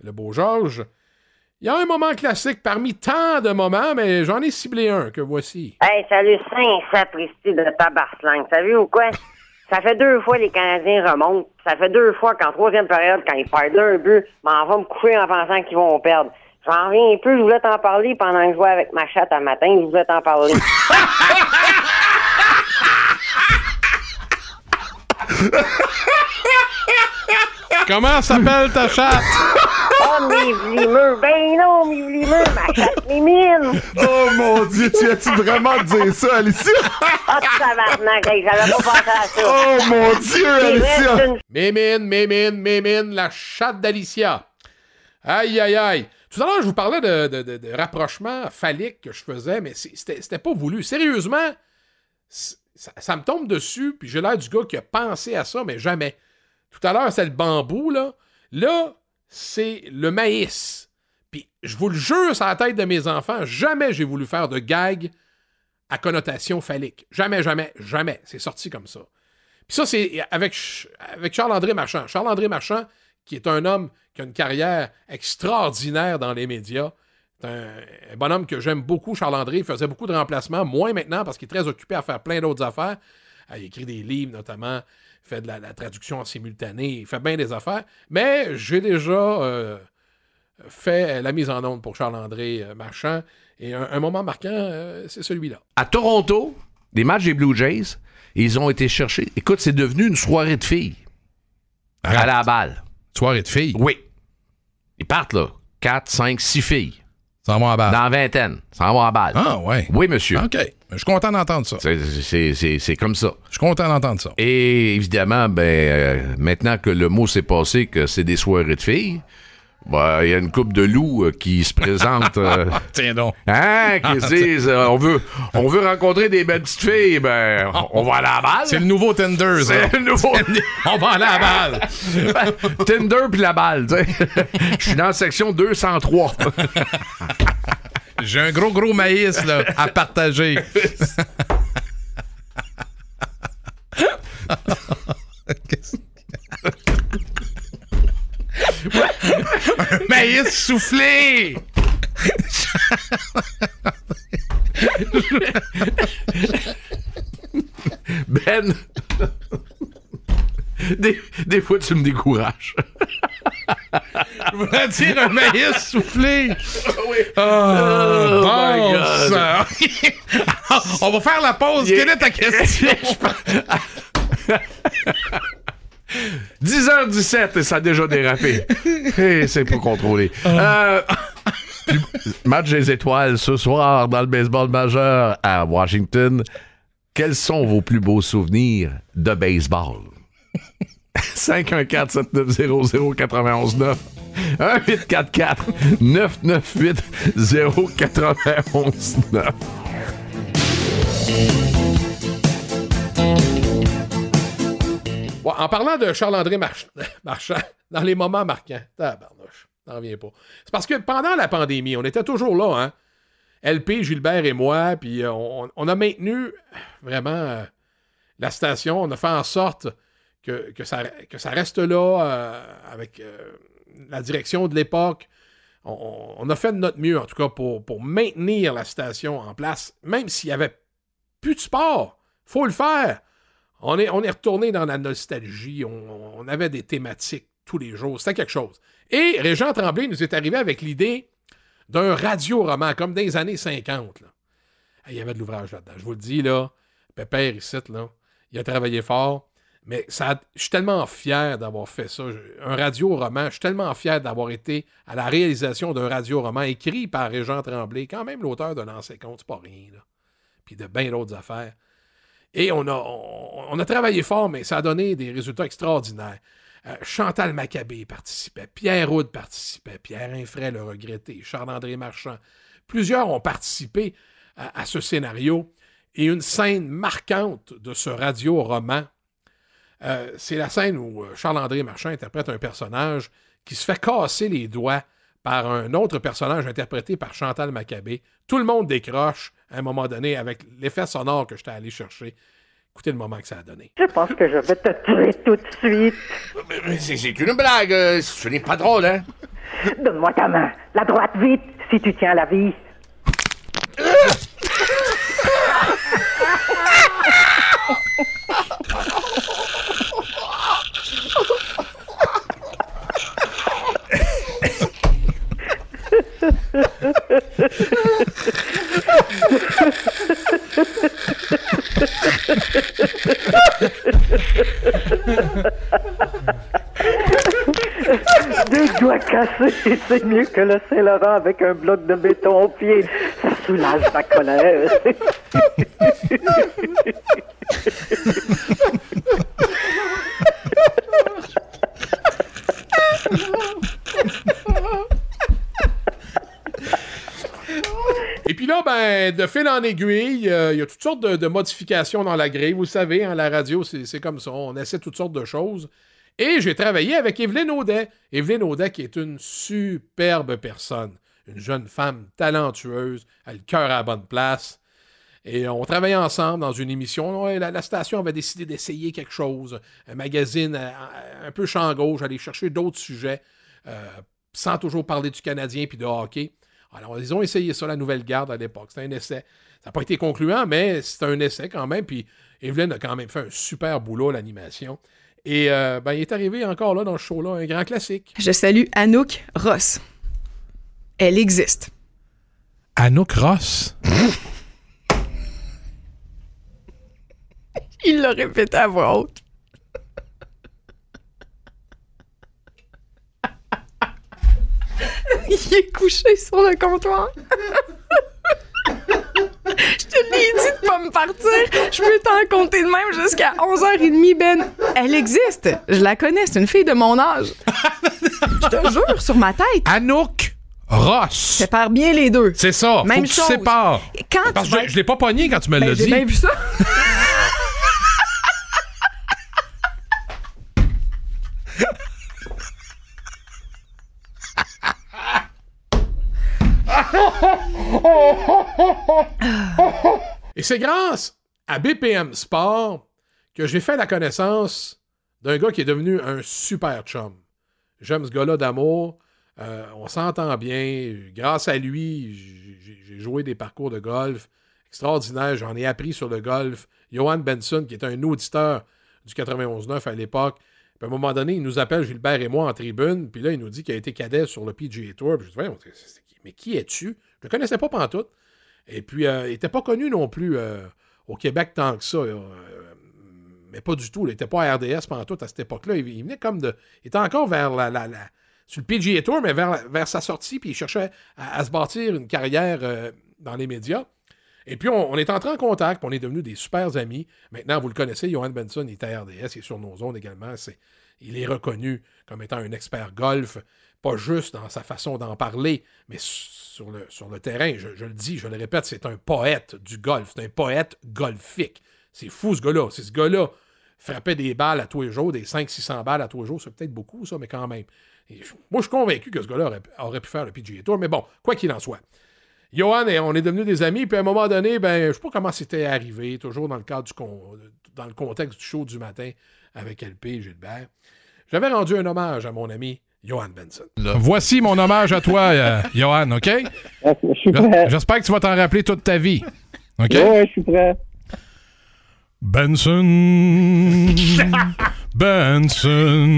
le beau Georges. Il y a un moment classique parmi tant de moments, mais j'en ai ciblé un que voici. Hey, salut, saint sapristi de tabarslang. Savez-vous quoi? Ça fait deux fois les Canadiens remontent. Ça fait deux fois qu'en troisième période, quand ils perdent un but, m'en va me coucher en pensant qu'ils vont perdre. J'en reviens un peu, je voulais t'en parler pendant que je jouais avec ma chatte un matin, je voulais t'en parler. Comment s'appelle ta chatte? Oh, mes vlimeux! Ben non, mes vlimeux! Ma chatte Mimine! Oh mon Dieu, tu as-tu vraiment dire ça, Alicia? Ah, tabarnak, j'avais pas pensé à ça! Oh mon Dieu, Alicia! Mémine, Mémine, Mémine, la chatte d'Alicia. Aïe, aïe, aïe. Tout à l'heure, je vous parlais de, de- de- de rapprochement phallique que je faisais, mais c'était c'était pas voulu. Sérieusement, ça, ça me tombe dessus, puis j'ai l'air du gars qui a pensé à ça, mais jamais. Tout à l'heure, c'est le bambou, là. Là, c'est le maïs. Puis, je vous le jure sur la tête de mes enfants, jamais j'ai voulu faire de gag à connotation phallique. Jamais, jamais, jamais. C'est sorti comme ça. Puis ça, c'est avec, Ch- avec Charles-André Marchand. Charles-André Marchand, qui est un homme qui a une carrière extraordinaire dans les médias. C'est un, un bonhomme que j'aime beaucoup, Charles-André. Il faisait beaucoup de remplacements, moins maintenant parce qu'il est très occupé à faire plein d'autres affaires. Euh, Il écrit des livres, notamment. Il fait de la, la traduction en simultané. Il fait bien des affaires. Mais j'ai déjà euh, fait la mise en onde pour Charles-André euh, Marchand. Et un, un moment marquant, euh, c'est celui-là. À Toronto, des matchs des Blue Jays, ils ont été cherchés. Écoute, c'est devenu une soirée de filles. À la balle. Soirée de filles? Oui. Ils partent là. 4, 5, 6 filles. Ça va à balle. Dans vingtaine. Ça va à balle. Ah, ouais. Oui, monsieur. OK. Je suis content d'entendre ça. C'est- C'est c'est- c'est comme ça. Je suis content d'entendre ça. Et évidemment, ben, euh, maintenant que le mot s'est passé que c'est des soirées de filles, ben, il y a une coupe de loups euh, qui se présente. euh, Tiens donc. Hein, qui se disent, euh, on, veut, on veut rencontrer des belles petites filles, ben, on va aller à la balle. C'est le nouveau Tinder, ça. C'est le nouveau. On va aller à la balle. Tinder puis la balle, tu. Je suis dans la section 203. J'ai un gros, gros maïs là, à partager. Un maïs soufflé! Ben, des, des fois, tu me décourages. Je voulais dire un maïs soufflé. Oh, Oh, bon my God. On va faire la pause. Quelle est ta question? 10h17 et ça a déjà dérapé. Et c'est pas contrôlé. Euh, match des étoiles ce soir dans le baseball majeur à Washington. Quels sont vos plus beaux souvenirs de baseball? 514-7900-919 1-844-998-0919 En parlant de Charles-André March- Marchand, dans les moments marquants, tabarnouche, n'en reviens pas. C'est parce que pendant la pandémie, on était toujours là, hein. LP, Gilbert et moi, puis euh, on, a maintenu vraiment euh, la station. On a fait en sorte que, ça, reste là euh, avec la direction de l'époque. On, a fait de notre mieux, en tout cas, pour, pour maintenir la station en place, même s'il n'y avait plus de sport. faut le faire. On est, retourné dans la nostalgie. On, avait des thématiques tous les jours. C'était quelque chose. Et Régent Tremblay nous est arrivé avec l'idée d'un radio-roman, comme dans les années 50. là. Ah, Il y avait de l'ouvrage là-dedans. Je vous le dis, là, Pépère ici, là, il a travaillé fort. Mais ça, je suis tellement fier d'avoir fait ça. Un radio-roman, je suis tellement fier d'avoir été à la réalisation d'un radio-roman écrit par Régent Tremblay, quand même l'auteur de L'ancien compte, c'est pas rien. Puis de bien d'autres affaires. Et on a, travaillé fort, mais ça a donné des résultats extraordinaires. Euh, Chantal Maccabé participait, Pierre Roud participait, Pierre Infray le regretté, Charles-André Marchand. Plusieurs ont participé à, à ce scénario. Et une scène marquante de ce radio-roman, euh, c'est la scène où euh, Charles-André Marchand interprète un personnage qui se fait casser les doigts par un autre personnage interprété par Chantal Maccabé. Tout le monde décroche à un moment donné avec l'effet sonore que j'étais allé chercher. Écoutez le moment que ça a donné. Je pense que je vais te tuer tout de suite. Mais C'est c'est une blague. euh, Ce n'est pas drôle, hein? Donne-moi ta main. La droite, vite, si tu tiens la vie. Deux doigts cassés, c'est mieux que le Saint-Laurent avec un bloc de béton au pied. Ça soulage ma colère. Et puis là, ben, de fil en aiguille, euh, il y a toutes sortes de, modifications dans la grille. Vous savez, hein, la radio, c'est comme ça. On essaie toutes sortes de choses. Et j'ai travaillé avec Evelyne Audet. Evelyne Audet, qui est une superbe personne. Une jeune femme talentueuse, elle a le cœur à la bonne place. Et on travaillait ensemble dans une émission. La station avait décidé d'essayer quelque chose. Un magazine euh, un peu champ gauche, aller chercher d'autres sujets, euh, sans toujours parler du Canadien puis de hockey. Alors, ils ont essayé ça, la nouvelle garde à l'époque. C'était un essai. Ça n'a pas été concluant, mais c'était un essai quand même. Puis Evelyne a quand même fait un super boulot à l'animation. Et euh, ben, il est arrivé encore là dans ce show-là, un grand classique. Je salue Anouk Ross. Elle existe. Anouk Ross? Il l'a répété à voix haute. Il est couché sur le comptoir. Je te l'ai dit de pas me partir. Je peux t'en compter de même jusqu'à 11h30, Ben. Elle existe. Je la connais. C'est une fille de mon âge. Je te jure, sur ma tête. Anouk Ross. Sépare bien les deux. C'est ça. Même faut que tu chose. sépares. Quand Parce tu que je, je l'ai pas pogné quand tu me Ben, l'as J'ai dit. bien vu ça. Et c'est grâce à BPM Sport que j'ai fait la connaissance d'un gars qui est devenu un super chum. J'aime ce gars-là d'amour. Euh, on s'entend bien. Grâce à lui, j'ai- joué des parcours de golf extraordinaires. J'en ai appris sur le golf. Johan Benson, qui était un auditeur du 91-9 à l'époque, à un moment donné, il nous appelle, Gilbert et moi, en tribune, puis là, il nous dit qu'il a été cadet sur le PGA Tour. Puis je dis, mais qui es-tu? Je ne le connaissais pas pantoute. Et puis, euh, il n'était pas connu non plus euh, au Québec tant que ça. euh, mais pas du tout. Il n'était pas à RDS pantoute à cette époque-là. Il, venait comme de. Il était encore vers la. sur le PGA Tour, mais vers, vers sa sortie, puis il cherchait à, se bâtir une carrière dans les médias. Et puis, on, est entré en contact, puis on est devenus des super amis. Maintenant, vous le connaissez, Johan Benson, il est à RDS, il est sur nos zones également. Il est reconnu comme étant un expert golf, pas juste dans sa façon d'en parler, mais sur le, terrain. Je, le dis, je le répète, c'est un poète du golf, c'est un poète golfique. C'est fou, ce gars-là. C'est ce gars-là frappait des balles à tous les jours, des 500-600 balles à tous les jours. C'est peut-être beaucoup, ça, mais quand même. Moi, je suis convaincu que ce gars-là aurait, pu faire le PGA Tour, mais bon, quoi qu'il en soit. Johan, et on est devenus des amis, puis à un moment donné, ben, je sais pas comment c'était arrivé, toujours dans le cadre du dans le contexte du show du matin avec LP Gilbert. J'avais rendu un hommage à mon ami Johan Benson. Voici mon hommage à toi, euh, Johan, OK? Je suis prêt. J'espère que tu vas t'en rappeler toute ta vie. OK? Ouais, je suis prêt. Benson, Benson,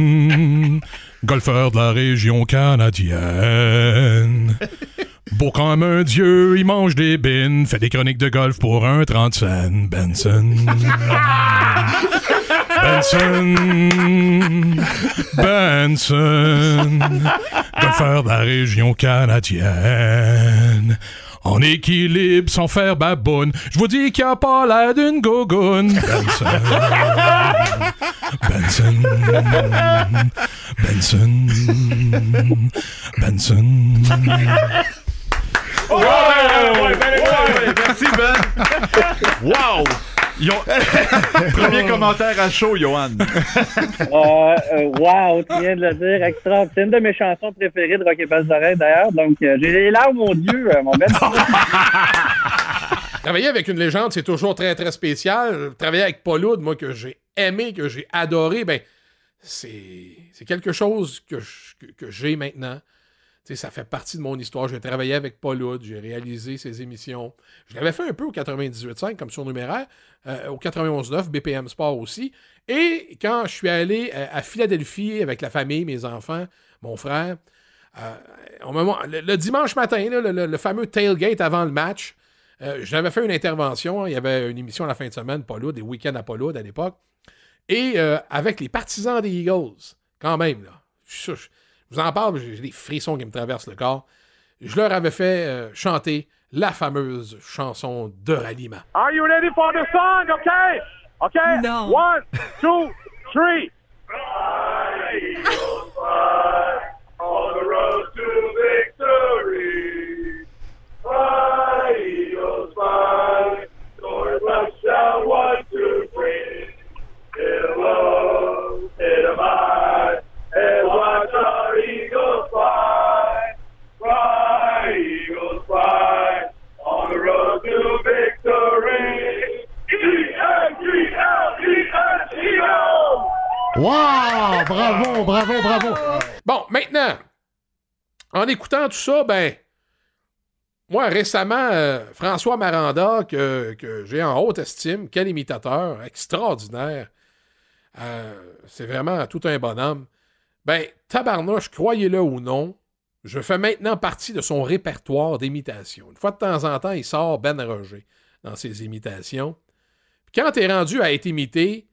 golfeur de la région canadienne. Beau comme un dieu, il mange des bines, fait des chroniques de golf pour un 30 cents, Benson. Benson, Benson, golfeur de la région canadienne. En équilibre sans faire baboune. Je vous dis qu'il a pas l'air d'une gogoune. Benson. Benson. Benson. Benson. Ouais, ouais, ouais, merci Ben. Wow! Premier commentaire à chaud, Johan. Euh, euh, wow, tu viens de le dire, extra. C'est une de mes chansons préférées de Rock et Balzaret, d'ailleurs. Donc, euh, j'ai les larmes, mon Dieu, euh, mon Ben. Travailler avec une légende, c'est toujours très, très spécial. Travailler avec Paul Oud, moi, que j'ai aimé, que j'ai adoré, ben, c'est quelque chose que, je- que, que j'ai maintenant. Ça fait partie de mon histoire. J'ai travaillé avec Paul Oud, j'ai réalisé ses émissions. Je l'avais fait un peu au 98.5 comme surnuméraire, euh, au 91.9, BPM Sport aussi. Et quand je suis allé euh, à Philadelphie avec la famille, mes enfants, mon frère, euh, le, dimanche matin, le, fameux tailgate avant le match, euh, j'avais fait une intervention. hein, Il y avait une émission à la fin de semaine, Paul Oud, des week-ends à Paul Oud à l'époque. Et avec les partisans des Eagles, quand même, là. Je- je vous en parle, j'ai des frissons qui me traversent le corps. Je leur avais fait euh, chanter la fameuse chanson de ralliement. Are you ready for the song? Okay? Okay? No. One, two, three. Wow! Bravo, bravo, bravo! Bon, maintenant, en écoutant tout ça, ben, moi, récemment, euh, François Maranda, que, j'ai en haute estime, quel imitateur, extraordinaire. Euh, c'est vraiment tout un bonhomme. Ben, tabarnouche, croyez-le ou non, je fais maintenant partie de son répertoire d'imitations. Une fois de temps en temps, il sort Ben Roger dans ses imitations. Puis quand t'es rendu à être imité,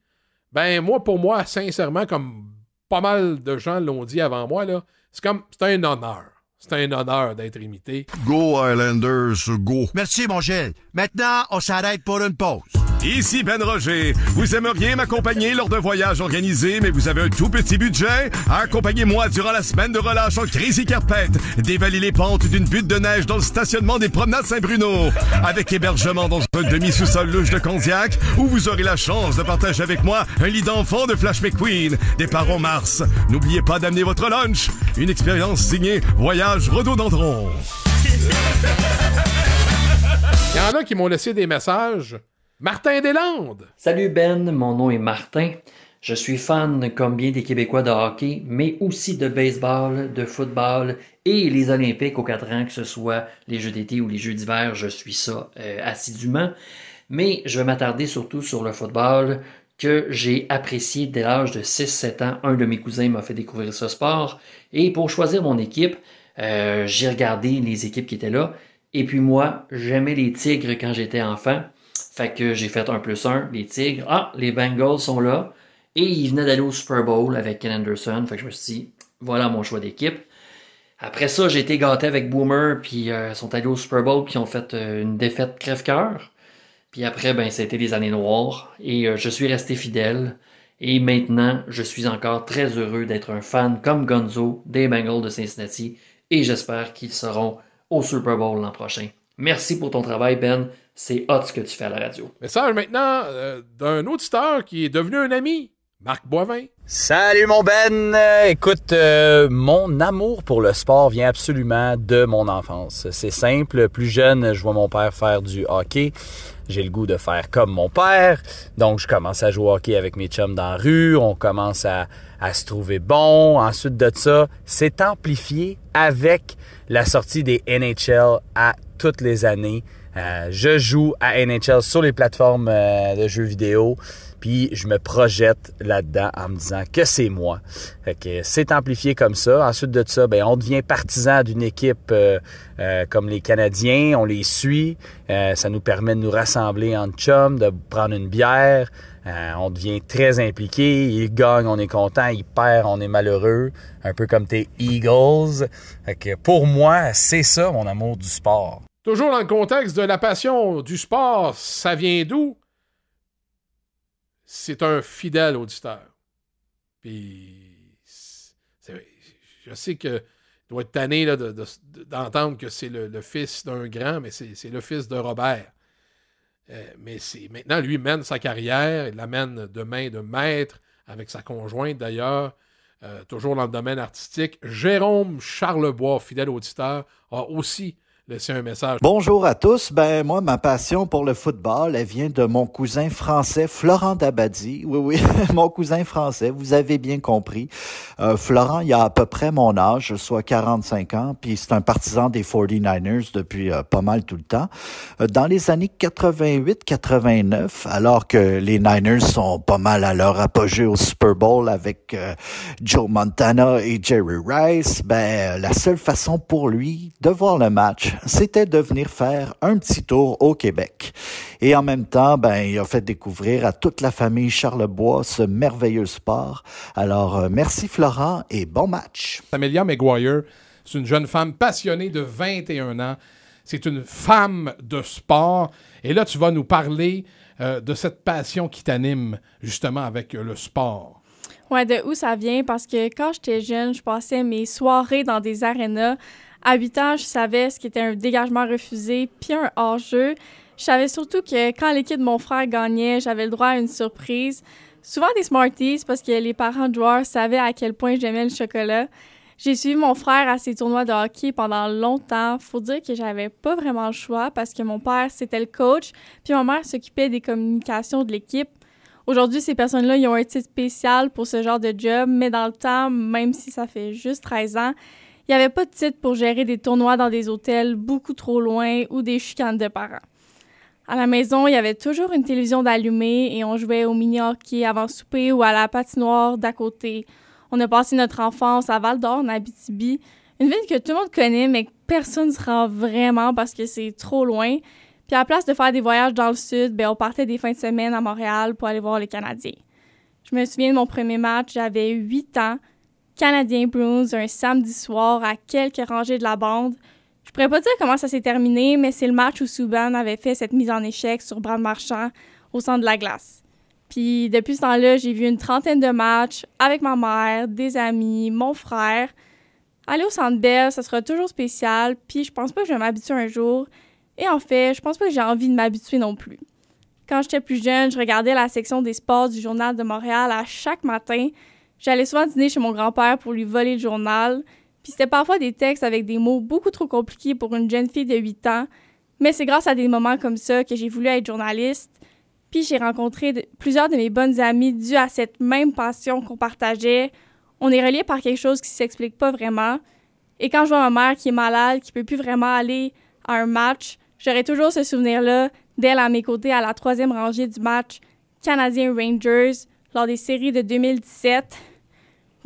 ben moi, pour moi, sincèrement, comme pas mal de gens l'ont dit avant moi, là, c'est comme c'est un honneur. C'est un honneur d'être imité. Go Highlanders, go. Merci, mon Gilles. Maintenant, on s'arrête pour une pause. Ici Ben Roger. Vous aimeriez m'accompagner lors d'un voyage organisé, mais vous avez un tout petit budget? Accompagnez-moi durant la semaine de relâche en Crazy Carpet. Dévalez les pentes d'une butte de neige dans le stationnement des promenades Saint-Bruno. Avec hébergement dans un demi-sous-sol louche de Condiac, où vous aurez la chance de partager avec moi un lit d'enfant de Flash McQueen. Départ en mars. N'oubliez pas d'amener votre lunch. Une expérience signée Voyage Rhododendron. Il y en a qui m'ont laissé des messages. Martin Deslandes! Salut Ben, mon nom est Martin. Je suis fan comme bien des Québécois de hockey, mais aussi de baseball, de football et les Olympiques aux quatre ans, que ce soit les Jeux d'été ou les Jeux d'hiver, je suis ça euh, assidûment. Mais je vais m'attarder surtout sur le football que j'ai apprécié dès l'âge de 6-7 ans. Un de mes cousins m'a fait découvrir ce sport. Et pour choisir mon équipe, euh, j'ai regardé les équipes qui étaient là. Et puis moi, j'aimais les Tigres quand j'étais enfant. Fait que j'ai fait un plus un, les Tigres. Ah, les Bengals sont là. Et ils venaient d'aller au Super Bowl avec Ken Anderson. Fait que je me suis dit, voilà mon choix d'équipe. Après ça, j'ai été gâté avec Boomer, puis euh, sont allés au Super Bowl, puis ont fait euh, une défaite crève-cœur. Puis après, ben, c'était les années noires. Et euh, je suis resté fidèle. Et maintenant, je suis encore très heureux d'être un fan comme Gonzo des Bengals de Cincinnati. Et j'espère qu'ils seront au Super Bowl l'an prochain. Merci pour ton travail, Ben. C'est hot ce que tu fais à la radio. Message maintenant euh, d'un auditeur qui est devenu un ami, Marc Boivin. Salut mon Ben! Euh, écoute, euh, mon amour pour le sport vient absolument de mon enfance. C'est simple, plus jeune, je vois mon père faire du hockey. J'ai le goût de faire comme mon père. Donc je commence à jouer hockey avec mes chums dans la rue, on commence à, à se trouver bon. Ensuite de ça, c'est amplifié avec la sortie des NHL à toutes les années. Euh, je joue à NHL sur les plateformes euh, de jeux vidéo. Je me projette là-dedans en me disant que c'est moi. Fait que c'est amplifié comme ça. Ensuite de ça, ben on devient partisan d'une équipe euh, euh, comme les Canadiens, on les suit. Euh, ça nous permet de nous rassembler en chum, de prendre une bière. On devient très impliqué. Il gagne, on est content. Il perd, on est malheureux. Un peu comme tes Eagles. Fait que pour moi, c'est ça mon amour du sport. Toujours dans le contexte de la passion du sport, ça vient d'où? C'est un fidèle auditeur. Puis, je sais que doit être tanné d'entendre que c'est le, fils d'un grand, mais c'est le fils de Robert. Euh, mais c'est maintenant, lui mène sa carrière, il la mène de main de maître, avec sa conjointe d'ailleurs, euh, toujours dans le domaine artistique. Jérôme Charlebois, fidèle auditeur, a aussi laissé un message. Bonjour à tous. Ben moi, ma passion pour le football, elle vient de mon cousin français Florent Dabadi. Oui, oui, mon cousin français. Vous avez bien compris. Euh, Florent, il a à peu près mon âge, soit 45 ans, puis c'est un partisan des 49ers depuis euh, pas mal tout le temps. Euh, dans les années 88-89, alors que les Niners sont pas mal à leur apogée au Super Bowl avec euh, Joe Montana et Jerry Rice, ben la seule façon pour lui de voir le match, c'était de venir faire un petit tour au Québec. Et en même temps, ben il a fait découvrir à toute la famille Charlebois ce merveilleux sport. Alors euh, merci Florent et bon match. Amelia McGuire, c'est une jeune femme passionnée de 21 ans. C'est une femme de sport. Et là, tu vas nous parler euh, de cette passion qui t'anime justement avec euh, le sport. Ouais, de où ça vient? Parce que quand j'étais jeune, je passais mes soirées dans des arénas. À 8 ans, je savais ce qu'était un dégagement refusé puis un hors-jeu. Je savais surtout que quand l'équipe de mon frère gagnait, j'avais le droit à une surprise. Souvent des Smarties parce que les parents de joueurs savaient à quel point j'aimais le chocolat. J'ai suivi mon frère à ses tournois de hockey pendant longtemps. Faut dire que j'avais pas vraiment le choix parce que mon père, c'était le coach, puis ma mère s'occupait des communications de l'équipe. Aujourd'hui, ces personnes-là, ils ont un titre spécial pour ce genre de job, mais dans le temps, même si ça fait juste 13 ans, il n'y avait pas de titre pour gérer des tournois dans des hôtels beaucoup trop loin ou des chicanes de parents. À la maison, il y avait toujours une télévision d'allumée et on jouait au mini-hockey avant souper ou à la patinoire d'à côté. On a passé notre enfance à Val-d'Or, en Abitibi, une ville que tout le monde connaît, mais que personne ne se rend vraiment parce que c'est trop loin. Puis à la place de faire des voyages dans le sud, ben, on partait des fins de semaine à Montréal pour aller voir les Canadiens. Je me souviens de mon premier match, j'avais 8 ans. Canadien Bruins, un samedi soir à quelques rangées de la bande. Je pourrais pas dire comment ça s'est terminé, mais c'est le match où Subban avait fait cette mise en échec sur Brad Marchand au centre de la glace. Puis depuis ce temps-là, j'ai vu une trentaine de matchs avec ma mère, des amis, mon frère. Aller au Centre Bell, ça sera toujours spécial, puis je pense pas que je vais m'habituer un jour. Et en fait, je pense pas que j'ai envie de m'habituer non plus. Quand j'étais plus jeune, je regardais la section des sports du Journal de Montréal à chaque matin. J'allais souvent dîner chez mon grand-père pour lui voler le journal. Puis c'était parfois des textes avec des mots beaucoup trop compliqués pour une jeune fille de 8 ans. Mais c'est grâce à des moments comme ça que j'ai voulu être journaliste. Puis j'ai rencontré plusieurs de mes bonnes amies dues à cette même passion qu'on partageait. On est reliés par quelque chose qui s'explique pas vraiment. Et quand je vois ma mère qui est malade, qui peut plus vraiment aller à un match, j'aurai toujours ce souvenir-là d'elle à mes côtés à la troisième rangée du match Canadien Rangers lors des séries de 2017.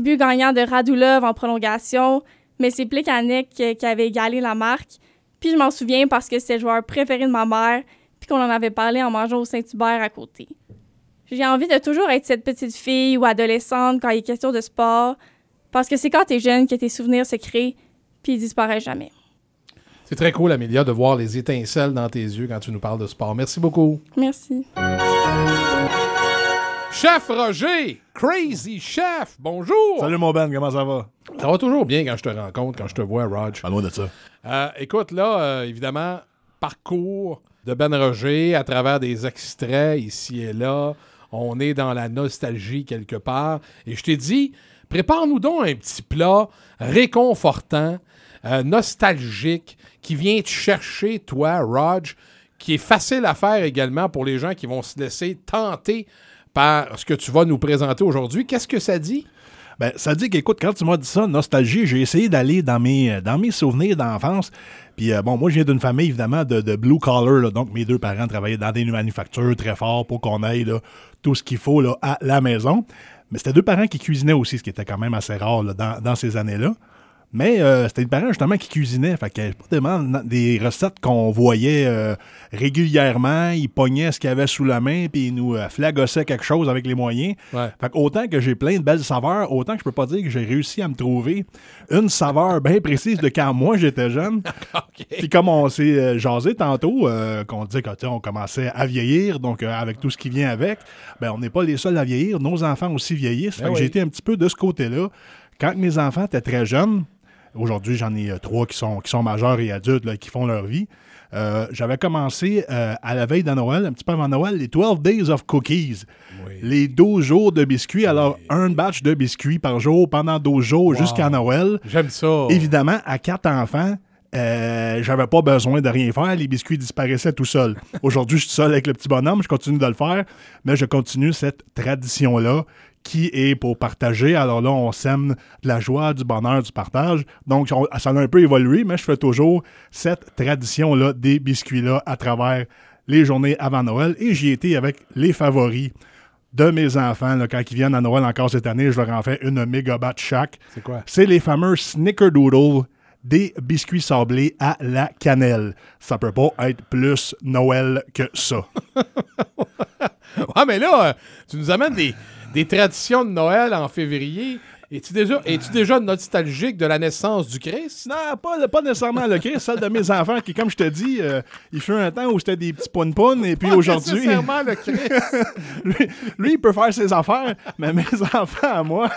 But gagnant de Radulov en prolongation, mais c'est Plekanec qui avait égalé la marque. Puis je m'en souviens parce que c'est le joueur préféré de ma mère, puis qu'on en avait parlé en mangeant au Saint-Hubert à côté. J'ai envie de toujours être cette petite fille ou adolescente quand il est question de sport, parce que c'est quand t'es jeune que tes souvenirs se créent, puis ils disparaissent jamais. C'est très cool, Amélia, de voir les étincelles dans tes yeux quand tu nous parles de sport. Merci beaucoup. Merci. Chef Roger, Crazy Chef, bonjour. Salut mon Ben, comment ça va? Ça va toujours bien quand je te rencontre, quand je te vois, Rog. loin de ça. Euh, écoute, là, euh, évidemment, parcours de Ben Roger à travers des extraits ici et là. On est dans la nostalgie quelque part. Et je t'ai dit, prépare-nous donc un petit plat réconfortant, euh, nostalgique, qui vient te chercher, toi, Rog, qui est facile à faire également pour les gens qui vont se laisser tenter par ce que tu vas nous présenter aujourd'hui. Qu'est-ce que ça dit? Ben, ça dit qu'écoute, quand tu m'as dit ça, nostalgie, j'ai essayé d'aller dans mes, dans mes souvenirs d'enfance. Puis euh, bon, moi, je viens d'une famille, évidemment, de, blue collar. donc, mes deux parents travaillaient dans des manufactures très fort pour qu'on ait là, tout ce qu'il faut à la maison. Mais c'était deux parents qui cuisinaient aussi, ce qui était quand même assez rare dans ces années-là. Mais euh, c'était des parents justement qui cuisinaient. Fait avait pas tellement na- des recettes qu'on voyait euh, régulièrement. Ils pognaient ce qu'il y avait sous la main, puis ils nous euh, flagossaient quelque chose avec les moyens. Ouais. Fait que autant que j'ai plein de belles saveurs, autant que je peux pas dire que j'ai réussi à me trouver une saveur bien précise de quand moi j'étais jeune. Puis comme on s'est jasé tantôt, qu'on dit que tu sais, on commençait à vieillir, donc avec tout ce qui vient avec, ben on n'est pas les seuls à vieillir. Nos enfants aussi vieillissent. Ben fait que j'ai été un petit peu de ce côté-là. Quand mes enfants étaient très jeunes, aujourd'hui j'en ai euh, trois qui sont, qui sont majeurs et adultes, là, qui font leur vie. euh, J'avais commencé euh, à la veille de Noël, un petit peu avant Noël, les 12 Days of Cookies. Les 12 jours de biscuits. Alors, un batch de biscuits par jour pendant 12 jours jusqu'à Noël. J'aime ça. Évidemment, à quatre enfants, euh, j'avais pas besoin de rien faire. Les biscuits disparaissaient tout seuls. Aujourd'hui, je suis seul avec le petit bonhomme. Je continue de le faire, mais je continue cette tradition-là qui est pour partager. Alors là, on sème de la joie, du bonheur, du partage. Donc, on- ça a un peu évolué, mais je fais toujours cette tradition-là des biscuits-là à travers les journées avant Noël. Et j'y étais avec les favoris de mes enfants. là, quand ils viennent à Noël encore cette année, je leur en fais une méga batch chaque. C'est quoi? C'est les fameux Snickerdoodle des biscuits sablés à la cannelle. Ça peut pas être plus Noël que ça. Ah, mais là, euh, tu nous amènes des, des traditions de Noël en février. Es-tu déjà, es-tu déjà nostalgique de la naissance du Christ? Non, pas, pas nécessairement le Christ, celle de mes enfants qui, comme je te dis, euh, il fut un temps où c'était des petits poun et puis Pas aujourd'hui. nécessairement le Christ. lui, lui, il peut faire ses affaires, mais mes enfants à moi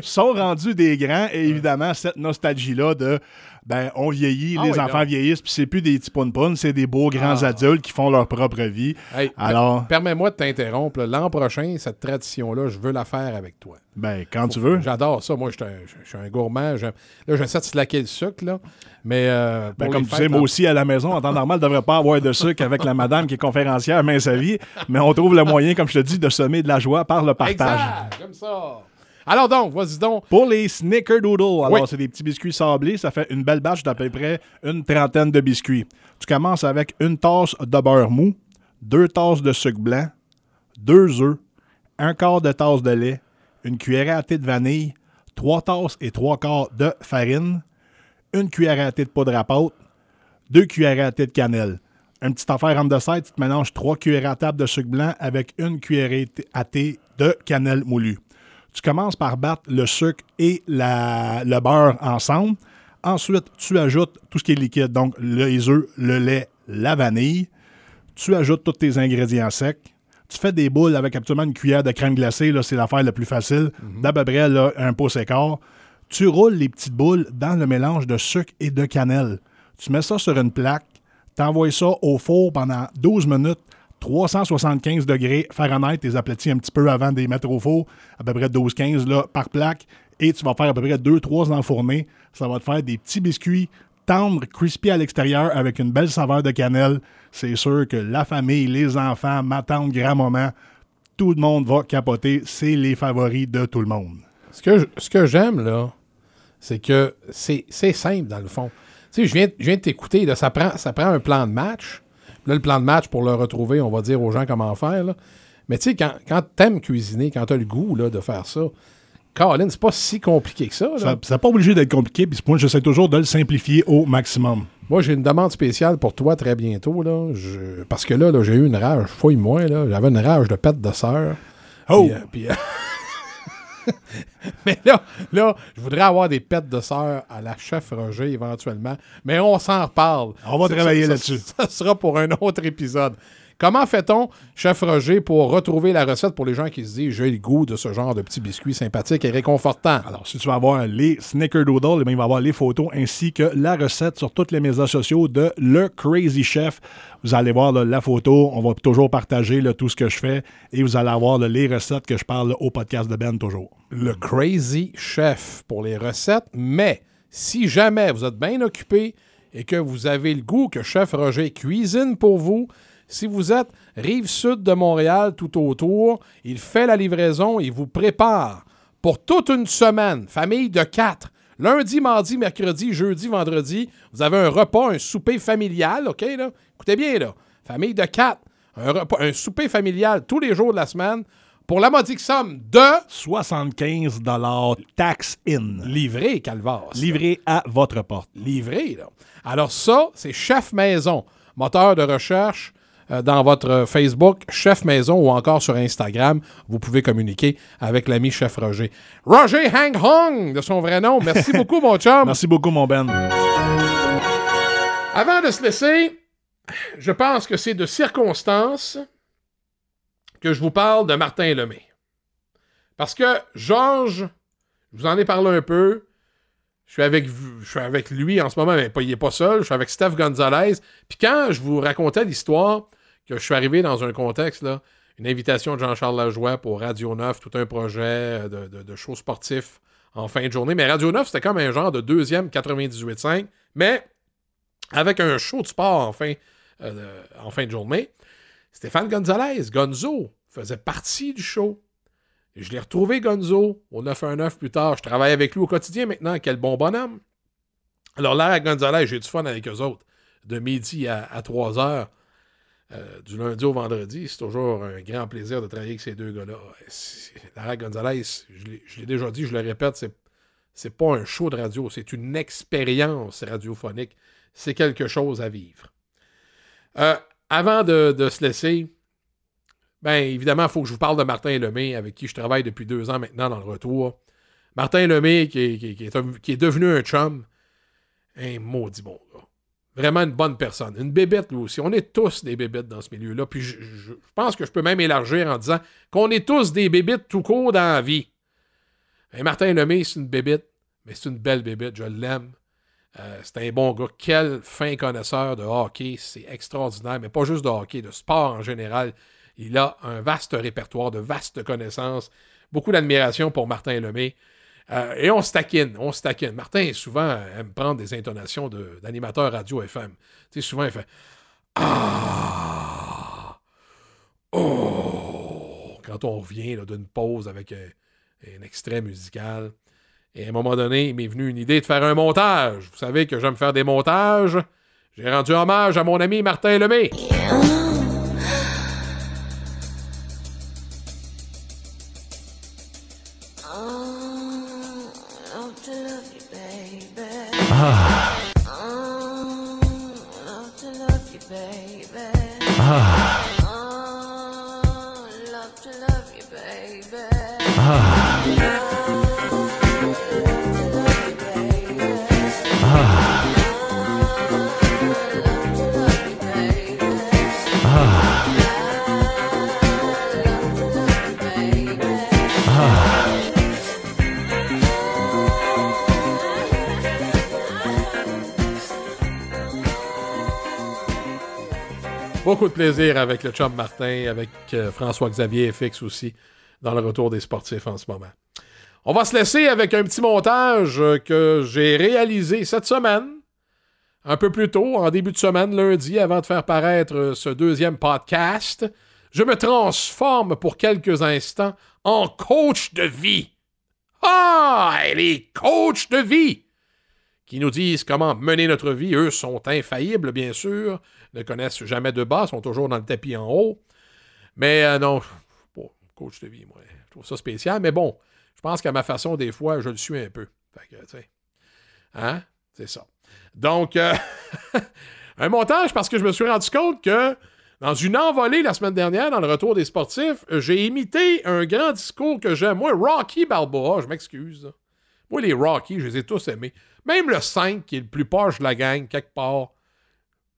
sont rendus des grands et évidemment, cette nostalgie-là de ben, on vieillit, Ah les oui, enfants vieillissent, puis c'est plus des petits poun c'est des beaux grands Ah. adultes qui font leur propre vie. Hey, Alors, per- permets-moi de t'interrompre. L'an prochain, cette tradition-là, je veux la faire avec toi. ben, quand tu veux. J'adore ça. Moi, je suis un, je un gourmand. Là, j'essaie de slacker le sucre, là. Mais. euh, Ben, comme tu sais, moi aussi, à la maison, en temps normal, ne devrait pas avoir de sucre avec la madame qui est conférencière, mais sa vie. Mais on trouve le moyen, comme je te dis, de semer de la joie par le partage. Exact, comme ça. Alors donc, vas-y donc. Pour les Snickerdoodle, alors Oui. c'est des petits biscuits sablés, ça fait une belle batch d'à peu près une trentaine de biscuits. Tu commences avec une tasse de beurre mou, deux tasses de sucre blanc, deux œufs, un quart de tasse de lait, une cuillère à thé de vanille, trois tasses et trois quarts de farine, une cuillère à thé de poudre à pâte, deux cuillères à thé de cannelle. Une petite affaire en dessert, tu te mélanges trois cuillères à table de sucre blanc avec une cuillère à thé de cannelle moulue. Tu commences par battre le sucre et la- le beurre ensemble. Ensuite, tu ajoutes tout ce qui est liquide, donc les œufs, le lait, la vanille. Tu ajoutes tous tes ingrédients secs. Tu fais des boules avec absolument une cuillère de crème glacée. C'est l'affaire la plus facile. D'à peu près là, un pouce écart. Tu roules les petites boules dans le mélange de sucre et de cannelle. Tu mets ça sur une plaque. Tu envoies ça au four pendant 12 minutes. 375 degrés Fahrenheit, les aplatis un petit peu avant de les mettre au four, à peu près 12-15 là, par plaque, et tu vas faire à peu près 2-3 enfournés. Ça va te faire des petits biscuits tendres, crispy à l'extérieur, avec une belle saveur de cannelle. C'est sûr que la famille, les enfants, ma tante, grand-maman, tout le monde va capoter. C'est les favoris de tout le monde. Ce que, j'aime, là, c'est que c'est simple, dans le fond. Je viens, je de t'écouter, ça prend, ça prend un plan de match. Là, le plan de match, pour le retrouver, on va dire aux gens comment faire. là. Mais tu sais, quand, quand t'aimes cuisiner, quand t'as le goût là, de faire ça, Colin, c'est pas si compliqué que ça. là. Ça n'est pas obligé d'être compliqué, puis moi, j'essaie toujours de le simplifier au maximum. Moi, j'ai une demande spéciale pour toi très bientôt. Là. Je- Parce que là, là, j'ai eu une rage, fouille-moi. là. J'avais une rage de pète de sœur. Oh! Puis, euh, puis, euh, Mais là, là, je voudrais avoir des pètes de sœur à la chef Roger éventuellement. Mais on s'en reparle. On va Ça- travailler ça- là-dessus. Ça sera pour un autre épisode. Comment fait-on, chef Roger, pour retrouver la recette pour les gens qui se disent j'ai le goût de ce genre de petits biscuits sympathiques et réconfortants? Alors, si tu vas avoir les Snickerdoodle, eh il va y avoir les photos ainsi que la recette sur tous les médias sociaux de Le Crazy Chef. Vous allez voir là, la photo. On va toujours partager là, tout ce que je fais et vous allez avoir là, les recettes que je parle au podcast de Ben toujours. le Crazy Chef pour les recettes, mais si jamais vous êtes bien occupé et que vous avez le goût que Chef Roger cuisine pour vous, si vous êtes rive sud de Montréal tout autour, il fait la livraison, il vous prépare pour toute une semaine, famille de quatre. Lundi, mardi, mercredi, jeudi, vendredi, vous avez un repas, un souper familial, OK, là? Écoutez bien, là. Famille de quatre. Un, repas, un souper familial tous les jours de la semaine pour la modique somme de 75 tax in. Livré, Calvas. Livré à votre porte. Livré, là. Alors ça, c'est Chef Maison, moteur de recherche dans votre Facebook, Chef Maison ou encore sur Instagram. Vous pouvez communiquer avec l'ami Chef Roger. Roger Hang Hong, de son vrai nom. Merci beaucoup, mon chum. Merci beaucoup, mon Ben. Avant de se laisser, je pense que c'est de circonstance que je vous parle de Martin Lemay. Parce que Georges, je vous en ai parlé un peu. Je suis avec, je suis avec lui en ce moment, mais il n'est pas seul. Je suis avec Steph Gonzalez. Puis quand je vous racontais l'histoire que je suis arrivé dans un contexte, une invitation de Jean-Charles Lajoie pour Radio 9, tout un projet de, de, show sportif en fin de journée. Mais Radio 9, c'était comme un genre de deuxième 98.5, mais avec un show de sport en fin, euh, en fin de journée. Stéphane Gonzalez, Gonzo, faisait partie du show. Je l'ai retrouvé, Gonzo, au 919 plus tard. Je travaille avec lui au quotidien maintenant. Quel bon bonhomme. Alors là, à Gonzalez, j'ai du fun avec eux autres. De midi à, à 3 heures, euh, du lundi au vendredi, c'est toujours un grand plaisir de travailler avec ces deux gars-là. Lara Gonzalez, je l'ai- déjà dit, je le répète, c'est, c'est pas un show de radio, c'est une expérience radiophonique. C'est quelque chose à vivre. Euh, avant de, se laisser, ben évidemment, il faut que je vous parle de Martin Lemay, avec qui je travaille depuis deux ans maintenant dans le retour. Martin Lemay, qui qui est devenu un chum, un maudit bon gars. Vraiment une bonne personne. Une bébête, lui aussi. On est tous des bébêtes dans ce milieu-là. Puis je, pense que je peux même élargir en disant qu'on est tous des bébêtes tout court dans la vie. Et Martin Lemay, c'est une bébête, mais c'est une belle bébête. Je l'aime. Euh, c'est un bon gars. Quel fin connaisseur de hockey. C'est extraordinaire. Mais pas juste de hockey, de sport en général. Il a un vaste répertoire, de vastes connaissances. Beaucoup d'admiration pour Martin Lemay. Euh, et on se taquine, on se taquine. Martin, souvent, aime prendre des intonations d'animateur radio FM. Tu sais, souvent, il fait Ah Oh Quand on revient d'une pause avec un, un extrait musical. Et à un moment donné, il m'est venu une idée de faire un montage. Vous savez que j'aime faire des montages. J'ai rendu hommage à mon ami Martin Lemay. Ah. Ah. Beaucoup de plaisir avec le chum Martin, avec euh, François-Xavier FX aussi, dans le retour des sportifs en ce moment. On va se laisser avec un petit montage euh, que j'ai réalisé cette semaine, un peu plus tôt, en début de semaine, lundi, avant de faire paraître euh, ce deuxième podcast. Je me transforme pour quelques instants en coach de vie. Ah, les coachs de vie! Qui nous disent comment mener notre vie. Eux sont infaillibles, bien sûr, ne connaissent jamais de bas, sont toujours dans le tapis en haut. Mais euh, non, coach de vie, moi, je trouve ça spécial. Mais bon, je pense qu'à ma façon, des fois, je le suis un peu. Fait que, hein? C'est ça. Donc, euh, un montage parce que je me suis rendu compte que dans une envolée la semaine dernière, dans le retour des sportifs, j'ai imité un grand discours que j'aime. Moi, Rocky Balboa, je m'excuse. Moi, les Rocky, je les ai tous aimés. Même le 5, qui est le plus proche de la gang, quelque part.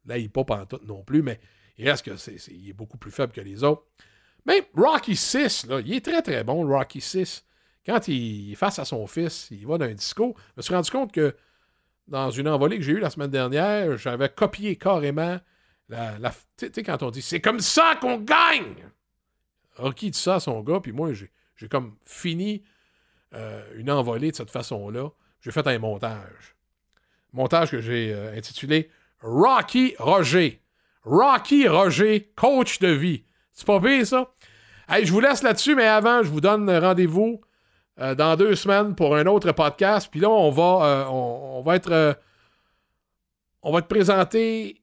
Là, il n'est pas pantoute non plus, mais il reste que c'est, il est beaucoup plus faible que les autres. Même Rocky 6, là, il est très très bon, Rocky 6. Quand il est face à son fils, il va d'un disco. Je me suis rendu compte que dans une envolée que j'ai eue la semaine dernière, j'avais copié carrément la. la- tu sais- tu sais, quand on dit c'est comme ça qu'on gagne! Rocky dit ça à son gars, puis moi, j'ai, j'ai comme fini euh, une envolée de cette façon-là. J'ai fait un montage. Montage que j'ai euh, intitulé Rocky Roger. Rocky Roger, coach de vie. C'est pas pire, ça? Hey, je vous laisse là-dessus, mais avant, je vous donne rendez-vous euh, dans deux semaines pour un autre podcast. Puis là, on va, euh, on, on va être. on va te présenter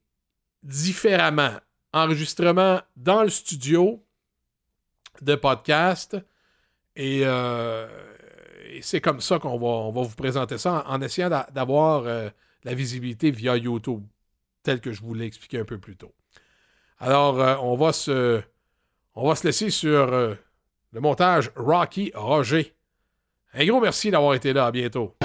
différemment. Enregistrement dans le studio de podcast. Et, et c'est comme ça qu'on va, on va vous présenter ça en, essayant d'a- d'avoir euh, la visibilité via YouTube, tel que je vous l'ai expliqué un peu plus tôt. Alors, euh, on, va se, on va se laisser sur euh, le montage Rocky Roger. Un gros merci d'avoir été là. À bientôt.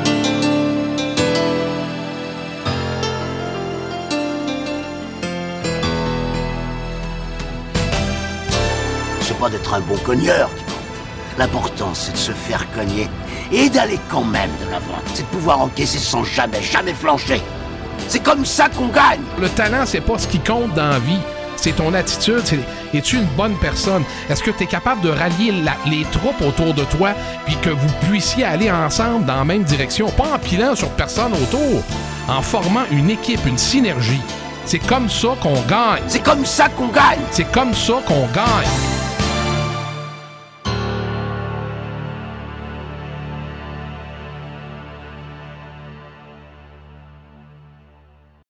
C'est pas d'être un bon cogneur. L'important, c'est de se faire cogner et d'aller quand même de l'avant. C'est de pouvoir encaisser sans jamais, jamais flancher. C'est comme ça qu'on gagne. Le talent, c'est pas ce qui compte dans la vie. C'est ton attitude. Es-tu une bonne personne? Est-ce que tu es capable de rallier la- les troupes autour de toi puis que vous puissiez aller ensemble dans la même direction? Pas en pilant sur personne autour, en formant une équipe, une synergie. C'est comme ça qu'on gagne. C'est comme ça qu'on gagne. C'est comme ça qu'on gagne.